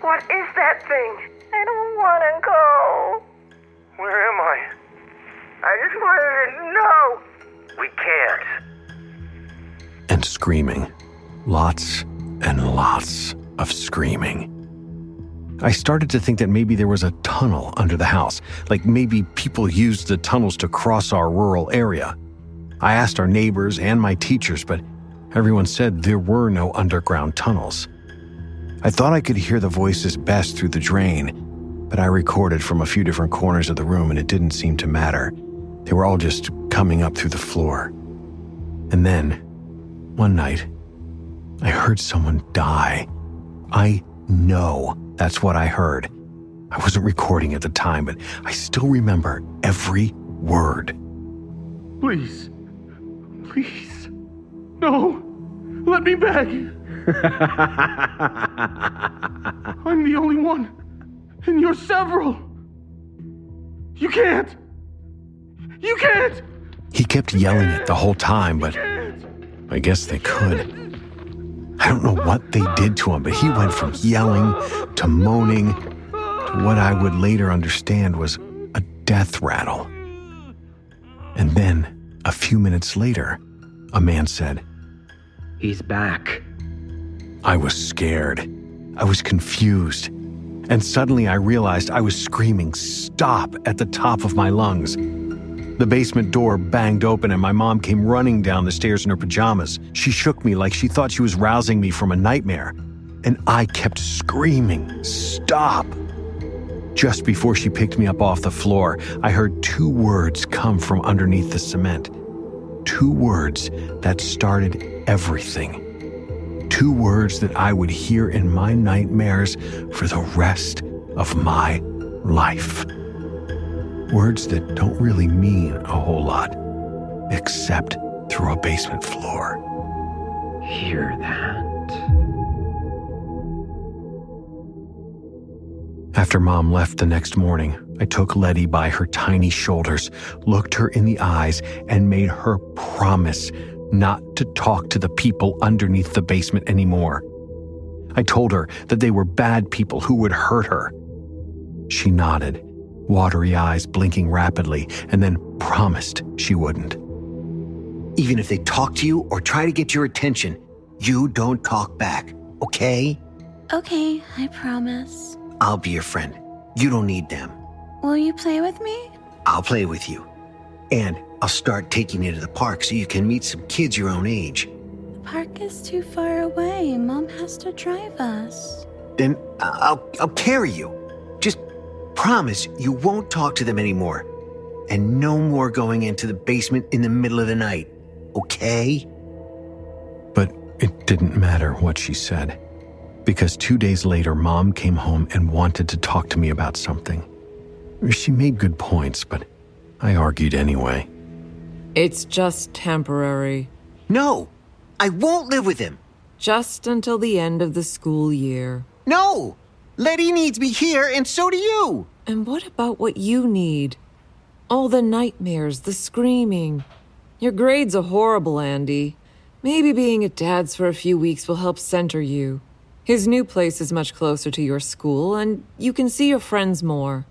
What is that thing? I don't want to go. Where am I? I just wanted to know. We can't. And screaming. Lots and lots of screaming. I started to think that maybe there was a tunnel under the house, like maybe people used the tunnels to cross our rural area. I asked our neighbors and my teachers, but everyone said there were no underground tunnels. I thought I could hear the voices best through the drain, but I recorded from a few different corners of the room and it didn't seem to matter. They were all just coming up through the floor. And then, one night, I heard someone die. I know that's what I heard. I wasn't recording at the time, but I still remember every word. Please. Please. No. Let me back. I'm the only one. And you're several. You can't. You can't. He kept yelling it the whole time, but I guess they could. I don't know what they did to him, but he went from yelling to moaning to what I would later understand was a death rattle. And then, a few minutes later, a man said, He's back. I was scared. I was confused. And suddenly I realized I was screaming, Stop, at the top of my lungs. The basement door banged open and my mom came running down the stairs in her pajamas. She shook me like she thought she was rousing me from a nightmare. And I kept screaming, Stop! Just before she picked me up off the floor, I heard two words come from underneath the cement. Two words that started everything. Two words that I would hear in my nightmares for the rest of my life. Words that don't really mean a whole lot, except through a basement floor. Hear that? After mom left the next morning, I took Letty by her tiny shoulders, looked her in the eyes, and made her promise not to talk to the people underneath the basement anymore. I told her that they were bad people who would hurt her. She nodded, watery eyes blinking rapidly, and then promised she wouldn't. Even if they talk to you or try to get your attention, you don't talk back, okay? Okay, I promise. I'll be your friend. You don't need them. Will you play with me? I'll play with you. And I'll start taking you to the park so you can meet some kids your own age. The park is too far away. Mom has to drive us. Then I'll, I'll carry you. Just promise you won't talk to them anymore. And no more going into the basement in the middle of the night, okay? But it didn't matter what she said, because two days later, Mom came home and wanted to talk to me about something. She made good points, but I argued anyway. It's just temporary. No, I won't live with him. Just until the end of the school year. No! Letty needs me here, and so do you! And what about what you need? All the nightmares, the screaming. Your grades are horrible, Andy. Maybe being at Dad's for a few weeks will help center you. His new place is much closer to your school, and you can see your friends more.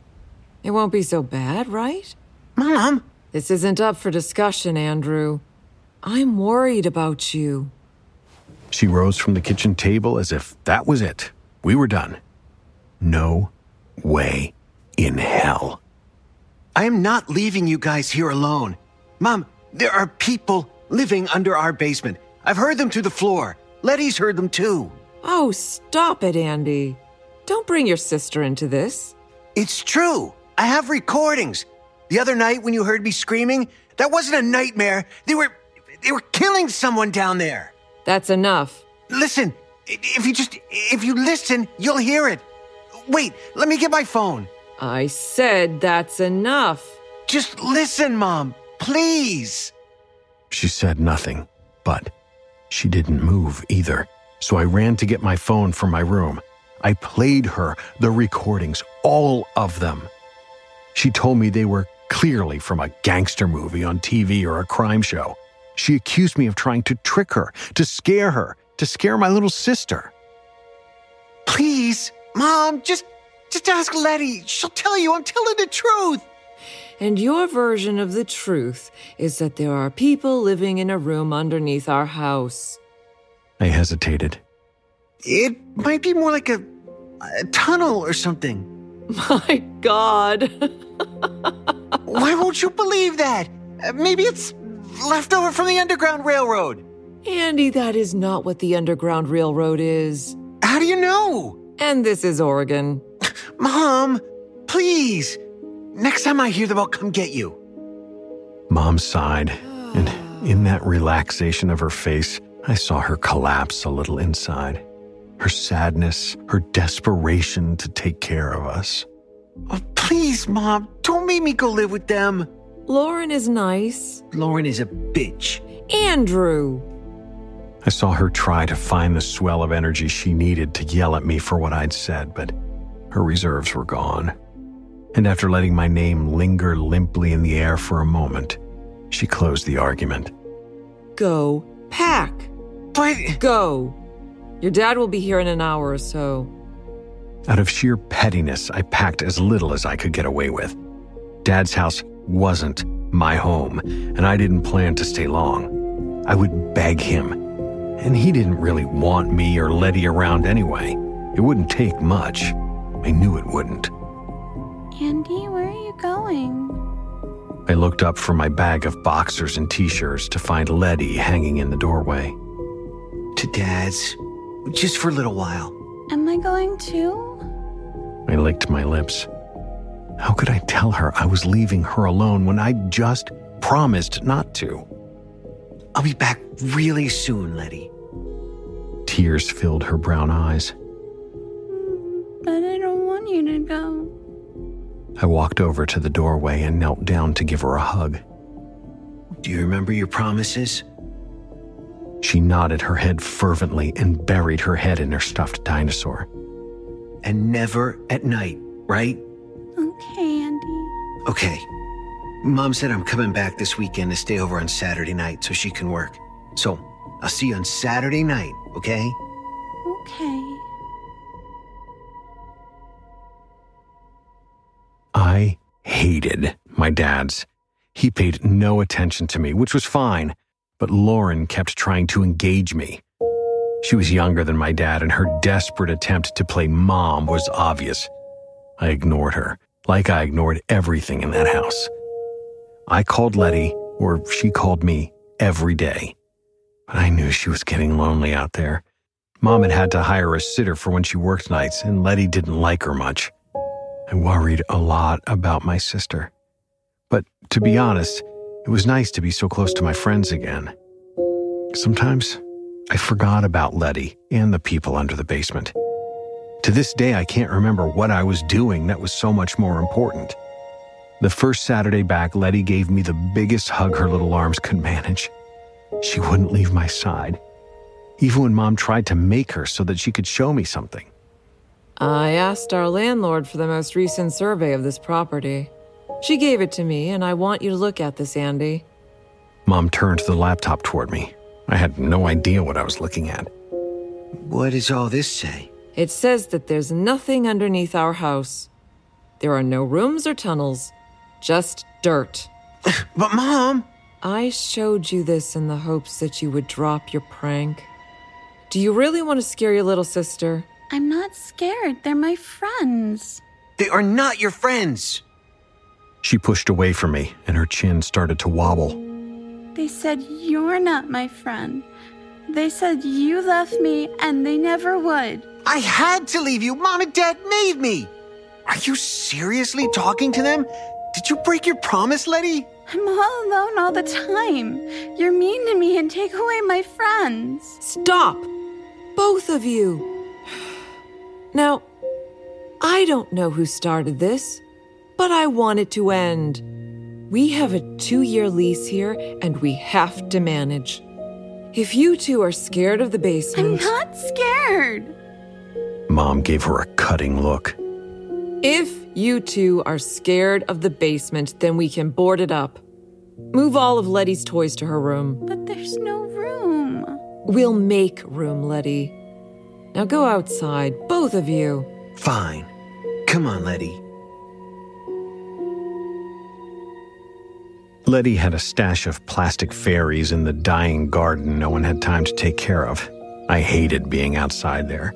It won't be so bad, right? Mom! This isn't up for discussion, Andrew. I'm worried about you. She rose from the kitchen table as if that was it. We were done. No way in hell. I am not leaving you guys here alone. Mom, there are people living under our basement. I've heard them through the floor. Letty's heard them too. Oh, stop it, Andy. Don't bring your sister into this. It's true. I have recordings. The other night when you heard me screaming, that wasn't a nightmare. They were they were killing someone down there. That's enough. Listen, if you just if you listen, you'll hear it. Wait, let me get my phone. I said that's enough. Just listen, Mom. Please. She said nothing, but she didn't move either. So I ran to get my phone from my room. I played her the recordings, all of them. She told me they were clearly from a gangster movie on TV or a crime show. She accused me of trying to trick her, to scare her, to scare my little sister. Please, Mom, just just ask Letty. She'll tell you I'm telling the truth. And your version of the truth is that there are people living in a room underneath our house. I hesitated. It might be more like a, a tunnel or something. My God. Why won't you believe that? Uh, Maybe it's left over from the Underground Railroad. Andy, that is not what the Underground Railroad is. How do you know? And this is Oregon. Mom, please. Next time I hear them, I'll come get you. Mom sighed, and in that relaxation of her face, I saw her collapse a little inside. Her sadness, her desperation to take care of us. Please, Mom, don't make me go live with them. Lauren is nice. Lauren is a bitch. Andrew. I saw her try to find the swell of energy she needed to yell at me for what I'd said, but her reserves were gone. And after letting my name linger limply in the air for a moment, she closed the argument. Go pack. But Go. Your dad will be here in an hour or so. Out of sheer pettiness, I packed as little as I could get away with. Dad's house wasn't my home, and I didn't plan to stay long. I would beg him, and he didn't really want me or Letty around anyway. It wouldn't take much. I knew it wouldn't. Andy, where are you going? I looked up from my bag of boxers and t shirts to find Letty hanging in the doorway. to Dad's, just for a little while. Am I going too? I licked my lips. How could I tell her I was leaving her alone when I just promised not to? I'll be back really soon, Letty. Tears filled her brown eyes. But I don't want you to go. I walked over to the doorway and knelt down to give her a hug. Do you remember your promises? She nodded her head fervently and buried her head in her stuffed dinosaur. And never at night, right? Okay, Andy. Okay. Mom said I'm coming back this weekend to stay over on Saturday night so she can work. So I'll see you on Saturday night, okay? Okay. I hated my dad's. He paid no attention to me, which was fine, but Lauren kept trying to engage me. She was younger than my dad, and her desperate attempt to play mom was obvious. I ignored her, like I ignored everything in that house. I called Letty, or she called me, every day. But I knew she was getting lonely out there. Mom had had to hire a sitter for when she worked nights, and Letty didn't like her much. I worried a lot about my sister. But to be honest, it was nice to be so close to my friends again. Sometimes I forgot about Letty and the people under the basement. To this day, I can't remember what I was doing that was so much more important. The first Saturday back, Letty gave me the biggest hug her little arms could manage. She wouldn't leave my side, even when Mom tried to make her so that she could show me something. I asked our landlord for the most recent survey of this property. She gave it to me, and I want you to look at this, Andy. Mom turned the laptop toward me. I had no idea what I was looking at. What does all this say? It says that there's nothing underneath our house. There are no rooms or tunnels, just dirt. but, Mom! I showed you this in the hopes that you would drop your prank. Do you really want to scare your little sister? I'm not scared. They're my friends. They are not your friends. She pushed away from me, and her chin started to wobble. They said you're not my friend. They said you left me and they never would. I had to leave you. Mom and Dad made me. Are you seriously talking to them? Did you break your promise, Letty? I'm all alone all the time. You're mean to me and take away my friends. Stop! Both of you. Now, I don't know who started this, but I want it to end. We have a two year lease here and we have to manage. If you two are scared of the basement. I'm not scared. Mom gave her a cutting look. If you two are scared of the basement, then we can board it up. Move all of Letty's toys to her room. But there's no room. We'll make room, Letty. Now go outside, both of you. Fine. Come on, Letty. Letty had a stash of plastic fairies in the dying garden no one had time to take care of. I hated being outside there.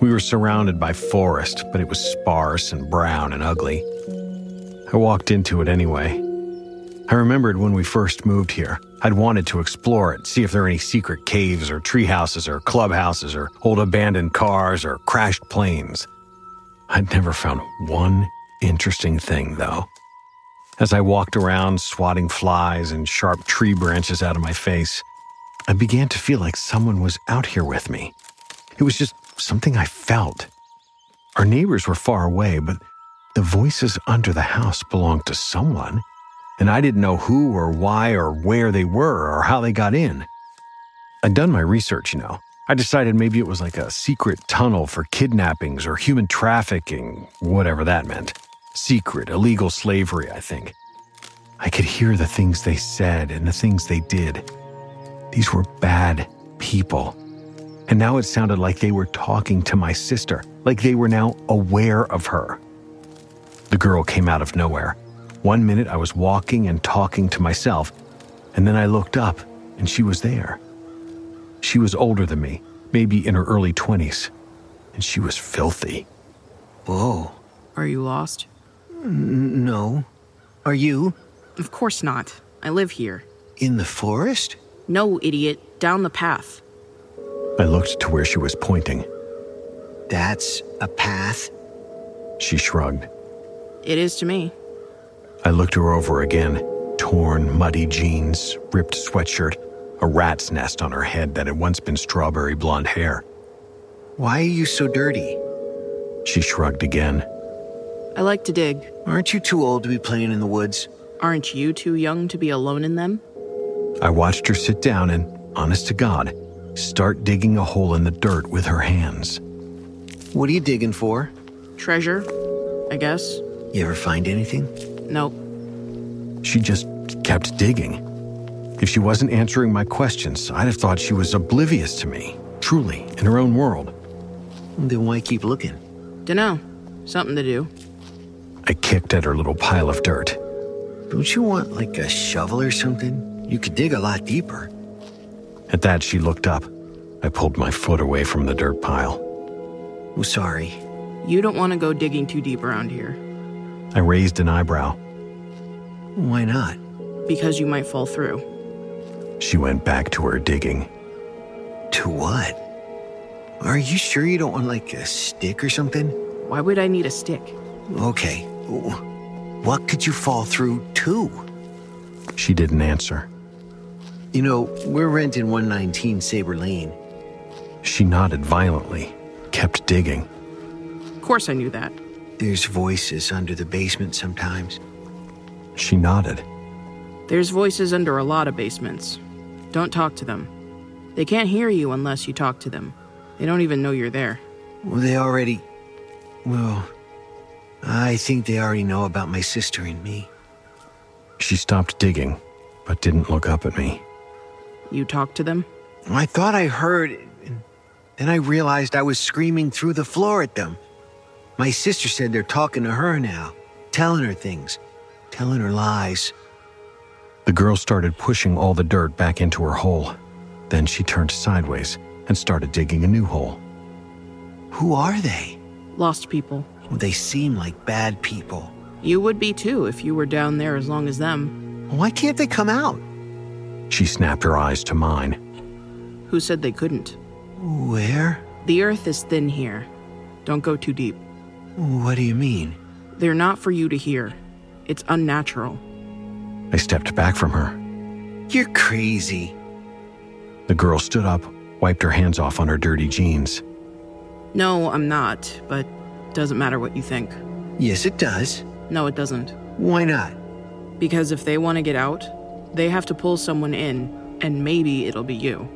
We were surrounded by forest, but it was sparse and brown and ugly. I walked into it anyway. I remembered when we first moved here, I'd wanted to explore it, see if there were any secret caves or tree houses or clubhouses or old abandoned cars or crashed planes. I'd never found one interesting thing, though. As I walked around, swatting flies and sharp tree branches out of my face, I began to feel like someone was out here with me. It was just something I felt. Our neighbors were far away, but the voices under the house belonged to someone, and I didn't know who or why or where they were or how they got in. I'd done my research, you know. I decided maybe it was like a secret tunnel for kidnappings or human trafficking, whatever that meant. Secret, illegal slavery, I think. I could hear the things they said and the things they did. These were bad people. And now it sounded like they were talking to my sister, like they were now aware of her. The girl came out of nowhere. One minute I was walking and talking to myself, and then I looked up and she was there. She was older than me, maybe in her early 20s, and she was filthy. Whoa. Are you lost? N- no. Are you? Of course not. I live here. In the forest? No, idiot. Down the path. I looked to where she was pointing. That's a path? She shrugged. It is to me. I looked her over again torn, muddy jeans, ripped sweatshirt, a rat's nest on her head that had once been strawberry blonde hair. Why are you so dirty? She shrugged again. I like to dig. Aren't you too old to be playing in the woods? Aren't you too young to be alone in them? I watched her sit down and, honest to God, start digging a hole in the dirt with her hands. What are you digging for? Treasure, I guess. You ever find anything? Nope. She just kept digging. If she wasn't answering my questions, I'd have thought she was oblivious to me, truly, in her own world. Then why keep looking? Dunno. Something to do. I kicked at her little pile of dirt. Don't you want like a shovel or something? You could dig a lot deeper. At that, she looked up. I pulled my foot away from the dirt pile. Oh, sorry. You don't want to go digging too deep around here. I raised an eyebrow. Why not? Because you might fall through. She went back to her digging. To what? Are you sure you don't want like a stick or something? Why would I need a stick? Okay. What could you fall through to? She didn't answer. You know, we're renting 119 Sabre Lane. She nodded violently, kept digging. Of course I knew that. There's voices under the basement sometimes. She nodded. There's voices under a lot of basements. Don't talk to them. They can't hear you unless you talk to them. They don't even know you're there. Well, they already. Well, I think they already know about my sister and me. She stopped digging, but didn't look up at me. You talked to them? I thought I heard, and then I realized I was screaming through the floor at them. My sister said they're talking to her now, telling her things, telling her lies. The girl started pushing all the dirt back into her hole. Then she turned sideways and started digging a new hole. Who are they? Lost people. Well, they seem like bad people. You would be too if you were down there as long as them. Why can't they come out? She snapped her eyes to mine. Who said they couldn't? Where? The earth is thin here. Don't go too deep. What do you mean? They're not for you to hear. It's unnatural. I stepped back from her. You're crazy. The girl stood up, wiped her hands off on her dirty jeans. No, I'm not, but doesn't matter what you think. Yes, it does. No, it doesn't. Why not? Because if they want to get out, they have to pull someone in, and maybe it'll be you.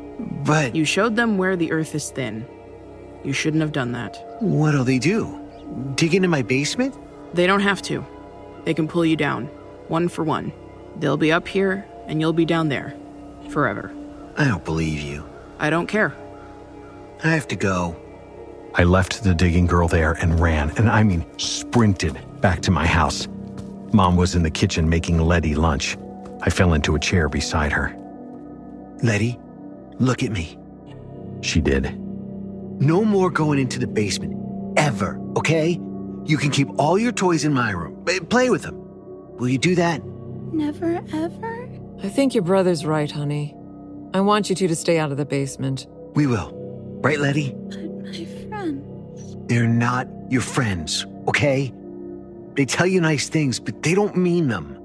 But you showed them where the earth is thin. You shouldn't have done that. What'll they do? Dig into my basement? They don't have to. They can pull you down, one for one. They'll be up here, and you'll be down there. Forever. I don't believe you. I don't care. I have to go. I left the digging girl there and ran, and I mean sprinted, back to my house. Mom was in the kitchen making Letty lunch. I fell into a chair beside her. Letty, look at me. She did. No more going into the basement. Ever, okay? You can keep all your toys in my room. Eh, play with them. Will you do that? Never ever? I think your brother's right, honey. I want you two to stay out of the basement. We will. Right, Letty? But my friends. They're not your friends, okay? They tell you nice things, but they don't mean them.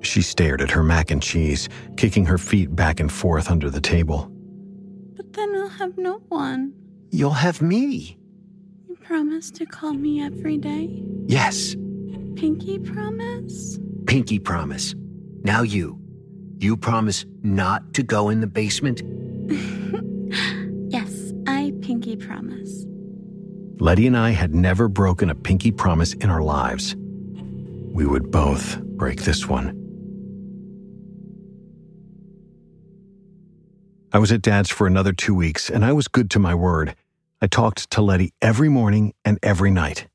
She stared at her mac and cheese, kicking her feet back and forth under the table. But then I'll have no one. You'll have me. You promise to call me every day? Yes. Pinky promise? Pinky promise. Now you. You promise not to go in the basement? Letty and I had never broken a pinky promise in our lives. We would both break this one. I was at Dad's for another two weeks, and I was good to my word. I talked to Letty every morning and every night.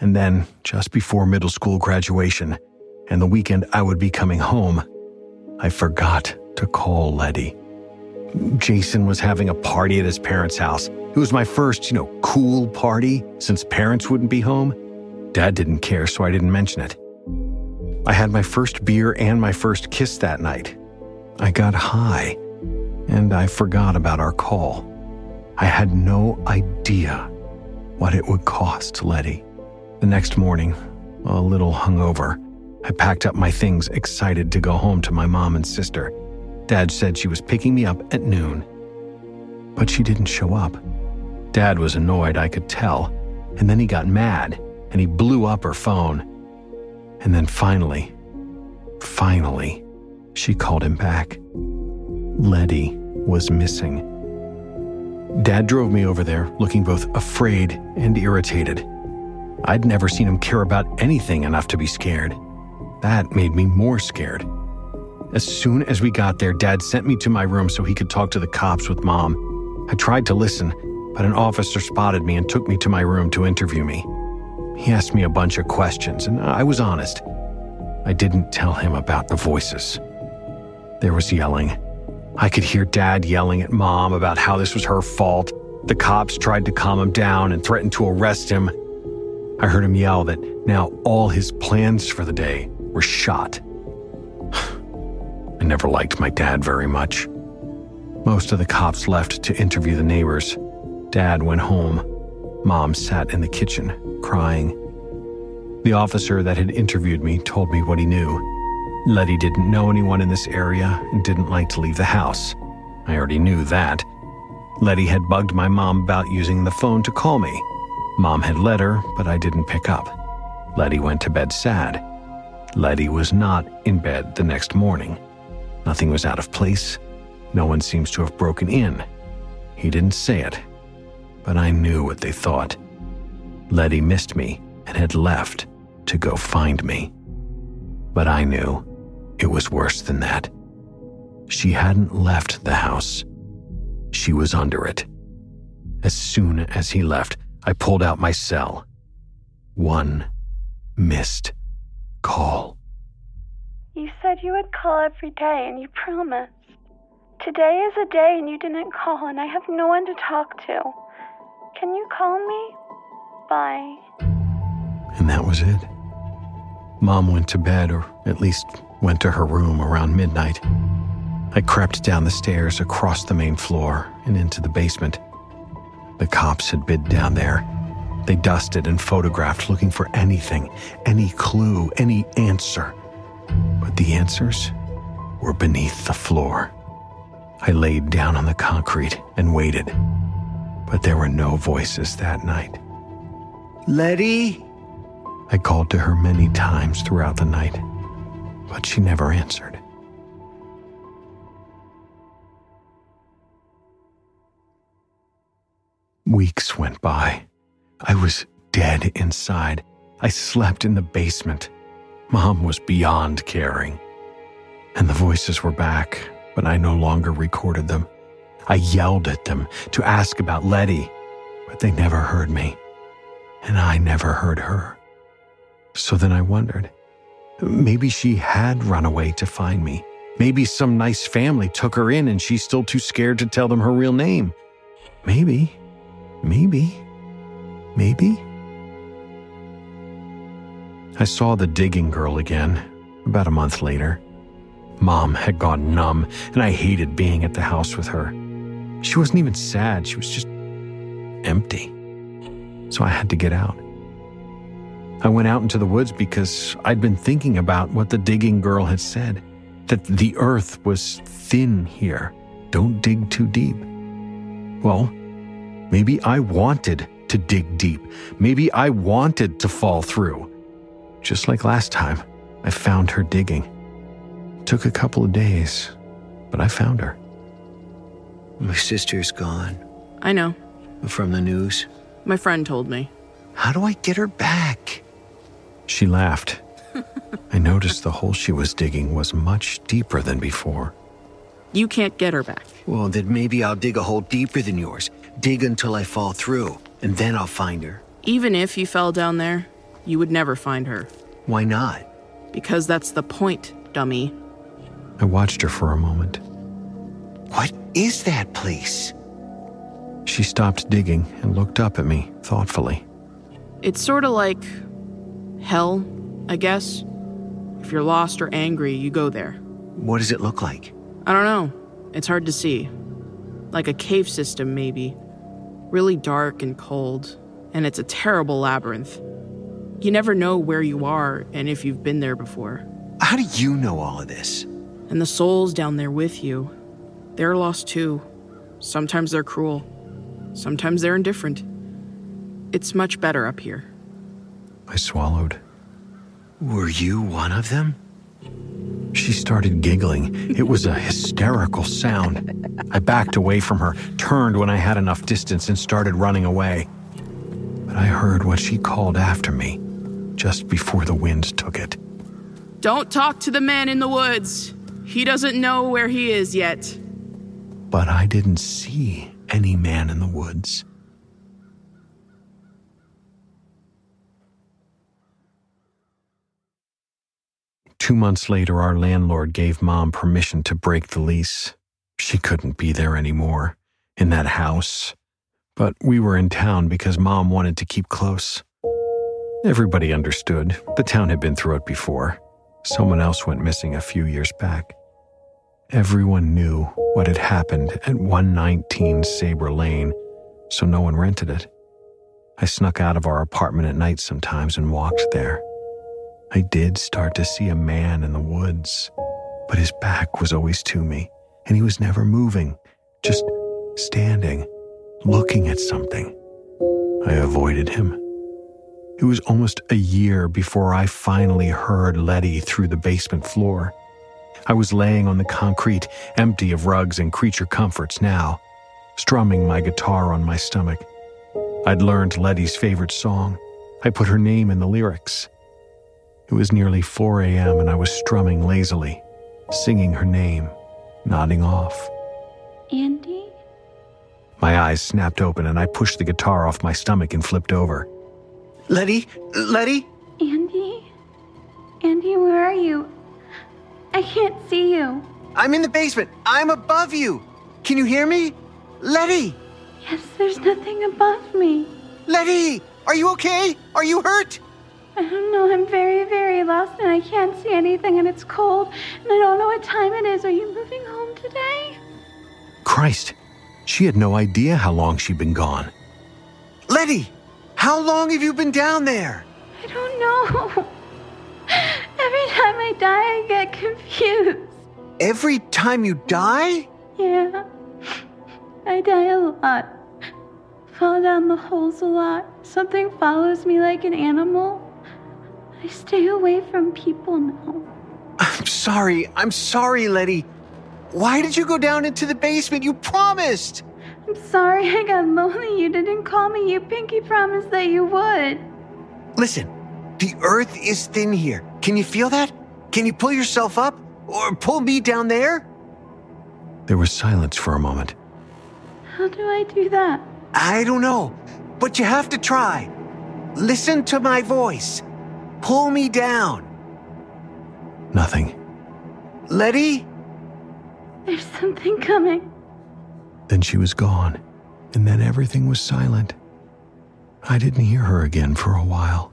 And then, just before middle school graduation, and the weekend I would be coming home, I forgot to call Letty. Jason was having a party at his parents' house. It was my first, you know, cool party since parents wouldn't be home. Dad didn't care, so I didn't mention it. I had my first beer and my first kiss that night. I got high, and I forgot about our call. I had no idea what it would cost Letty. The next morning, a little hungover, I packed up my things, excited to go home to my mom and sister. Dad said she was picking me up at noon. But she didn't show up. Dad was annoyed, I could tell, and then he got mad and he blew up her phone. And then finally, finally, she called him back. Letty was missing. Dad drove me over there, looking both afraid and irritated. I'd never seen him care about anything enough to be scared. That made me more scared. As soon as we got there, Dad sent me to my room so he could talk to the cops with Mom. I tried to listen, but an officer spotted me and took me to my room to interview me. He asked me a bunch of questions, and I was honest. I didn't tell him about the voices. There was yelling. I could hear Dad yelling at Mom about how this was her fault. The cops tried to calm him down and threatened to arrest him. I heard him yell that now all his plans for the day were shot. I never liked my dad very much. Most of the cops left to interview the neighbors. Dad went home. Mom sat in the kitchen, crying. The officer that had interviewed me told me what he knew. Letty didn't know anyone in this area and didn't like to leave the house. I already knew that. Letty had bugged my mom about using the phone to call me. Mom had let her, but I didn't pick up. Letty went to bed sad. Letty was not in bed the next morning. Nothing was out of place. No one seems to have broken in. He didn't say it, but I knew what they thought. Letty missed me and had left to go find me. But I knew it was worse than that. She hadn't left the house. She was under it. As soon as he left, I pulled out my cell. One missed call. You said you would call every day and you promised. Today is a day and you didn't call, and I have no one to talk to. Can you call me? Bye. And that was it. Mom went to bed, or at least went to her room around midnight. I crept down the stairs across the main floor and into the basement. The cops had been down there. They dusted and photographed looking for anything, any clue, any answer. But the answers were beneath the floor. I laid down on the concrete and waited. But there were no voices that night. Letty? I called to her many times throughout the night, but she never answered. Weeks went by. I was dead inside. I slept in the basement. Mom was beyond caring. And the voices were back, but I no longer recorded them. I yelled at them to ask about Letty, but they never heard me. And I never heard her. So then I wondered maybe she had run away to find me. Maybe some nice family took her in and she's still too scared to tell them her real name. Maybe, maybe, maybe. I saw the digging girl again about a month later. Mom had gone numb, and I hated being at the house with her. She wasn't even sad, she was just empty. So I had to get out. I went out into the woods because I'd been thinking about what the digging girl had said that the earth was thin here. Don't dig too deep. Well, maybe I wanted to dig deep. Maybe I wanted to fall through. Just like last time, I found her digging. It took a couple of days, but I found her. My sister's gone. I know. From the news. My friend told me. How do I get her back? She laughed. I noticed the hole she was digging was much deeper than before. You can't get her back. Well, then maybe I'll dig a hole deeper than yours. Dig until I fall through, and then I'll find her. Even if you fell down there, you would never find her. Why not? Because that's the point, dummy. I watched her for a moment. What is that place? She stopped digging and looked up at me thoughtfully. It's sort of like hell, I guess. If you're lost or angry, you go there. What does it look like? I don't know. It's hard to see. Like a cave system, maybe. Really dark and cold, and it's a terrible labyrinth. You never know where you are and if you've been there before. How do you know all of this? And the souls down there with you, they're lost too. Sometimes they're cruel, sometimes they're indifferent. It's much better up here. I swallowed. Were you one of them? She started giggling. It was a hysterical sound. I backed away from her, turned when I had enough distance, and started running away. But I heard what she called after me just before the wind took it. Don't talk to the man in the woods. He doesn't know where he is yet. But I didn't see any man in the woods. Two months later, our landlord gave mom permission to break the lease. She couldn't be there anymore, in that house. But we were in town because mom wanted to keep close. Everybody understood. The town had been through it before. Someone else went missing a few years back. Everyone knew what had happened at 119 Sabre Lane, so no one rented it. I snuck out of our apartment at night sometimes and walked there. I did start to see a man in the woods, but his back was always to me, and he was never moving, just standing, looking at something. I avoided him. It was almost a year before I finally heard Letty through the basement floor. I was laying on the concrete, empty of rugs and creature comforts now, strumming my guitar on my stomach. I'd learned Letty's favorite song. I put her name in the lyrics. It was nearly 4 a.m., and I was strumming lazily, singing her name, nodding off. Andy? My eyes snapped open, and I pushed the guitar off my stomach and flipped over. Letty? Letty? Andy? Andy, where are you? I can't see you. I'm in the basement. I'm above you. Can you hear me? Letty! Yes, there's nothing above me. Letty! Are you okay? Are you hurt? I don't know. I'm very, very lost and I can't see anything and it's cold and I don't know what time it is. Are you moving home today? Christ, she had no idea how long she'd been gone. Letty! How long have you been down there? I don't know. Every time I die, I get confused. Every time you die? Yeah. I die a lot. Fall down the holes a lot. Something follows me like an animal. I stay away from people now. I'm sorry. I'm sorry, Letty. Why did you go down into the basement? You promised. I'm sorry I got lonely. You didn't call me. You pinky promised that you would. Listen, the earth is thin here. Can you feel that? Can you pull yourself up? Or pull me down there? There was silence for a moment. How do I do that? I don't know, but you have to try. Listen to my voice. Pull me down. Nothing. Letty? There's something coming. Then she was gone, and then everything was silent. I didn't hear her again for a while.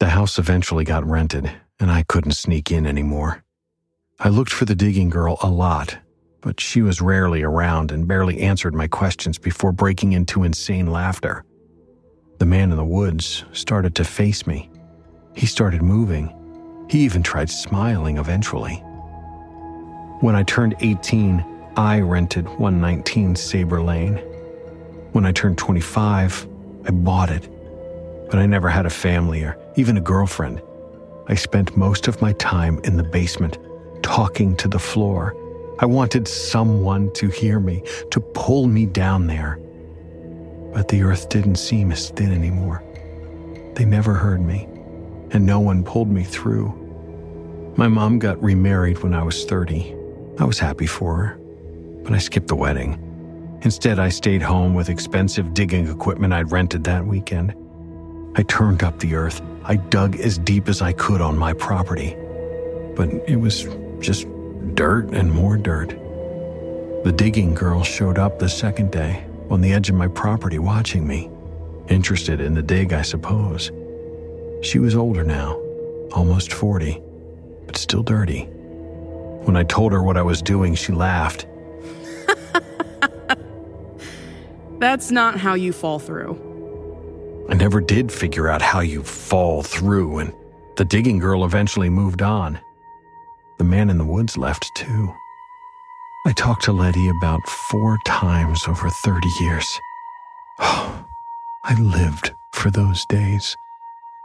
The house eventually got rented, and I couldn't sneak in anymore. I looked for the digging girl a lot, but she was rarely around and barely answered my questions before breaking into insane laughter. The man in the woods started to face me. He started moving. He even tried smiling eventually. When I turned 18, I rented 119 Sabre Lane. When I turned 25, I bought it. But I never had a family or even a girlfriend. I spent most of my time in the basement, talking to the floor. I wanted someone to hear me, to pull me down there. But the earth didn't seem as thin anymore. They never heard me, and no one pulled me through. My mom got remarried when I was 30. I was happy for her, but I skipped the wedding. Instead, I stayed home with expensive digging equipment I'd rented that weekend. I turned up the earth. I dug as deep as I could on my property. But it was just dirt and more dirt. The digging girl showed up the second day on the edge of my property watching me, interested in the dig, I suppose. She was older now, almost 40, but still dirty. When I told her what I was doing, she laughed. That's not how you fall through. I never did figure out how you fall through, and the digging girl eventually moved on. The man in the woods left too. I talked to Letty about four times over 30 years. Oh, I lived for those days,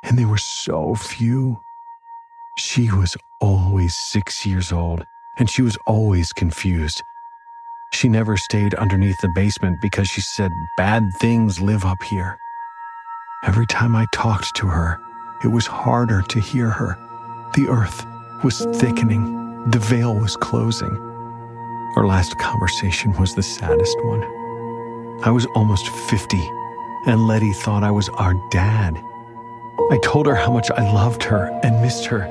and they were so few. She was always six years old, and she was always confused. She never stayed underneath the basement because she said bad things live up here. Every time I talked to her, it was harder to hear her. The earth was thickening, the veil was closing. Our last conversation was the saddest one. I was almost 50, and Letty thought I was our dad. I told her how much I loved her and missed her,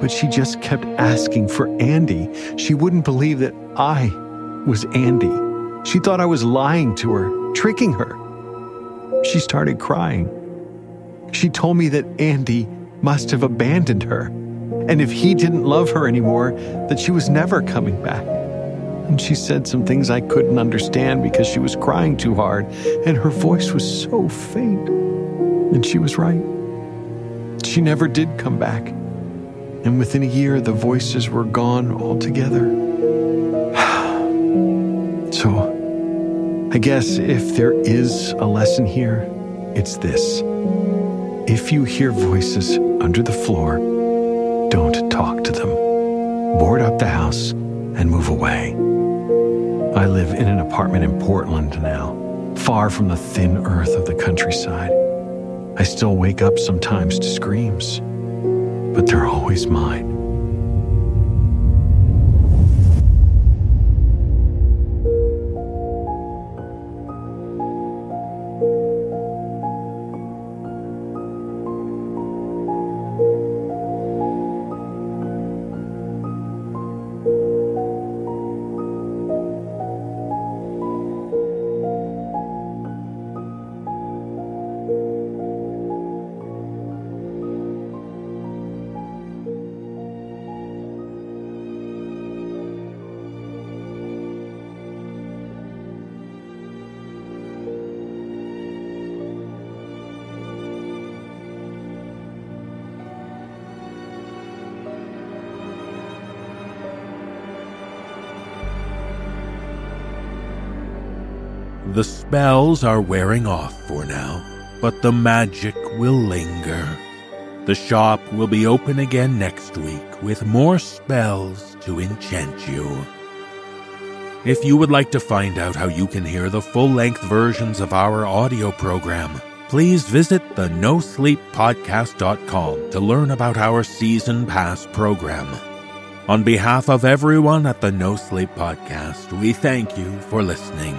but she just kept asking for Andy. She wouldn't believe that I was Andy. She thought I was lying to her, tricking her. She started crying. She told me that Andy must have abandoned her, and if he didn't love her anymore, that she was never coming back. And she said some things I couldn't understand because she was crying too hard, and her voice was so faint. And she was right. She never did come back. And within a year, the voices were gone altogether. so, I guess if there is a lesson here, it's this. If you hear voices under the floor, don't talk to them. Board up the house and move away. I live in an apartment in Portland now, far from the thin earth of the countryside. I still wake up sometimes to screams, but they're always mine. Spells are wearing off for now, but the magic will linger. The shop will be open again next week with more spells to enchant you. If you would like to find out how you can hear the full length versions of our audio program, please visit the nosleeppodcast.com to learn about our season pass program. On behalf of everyone at the No Sleep Podcast, we thank you for listening.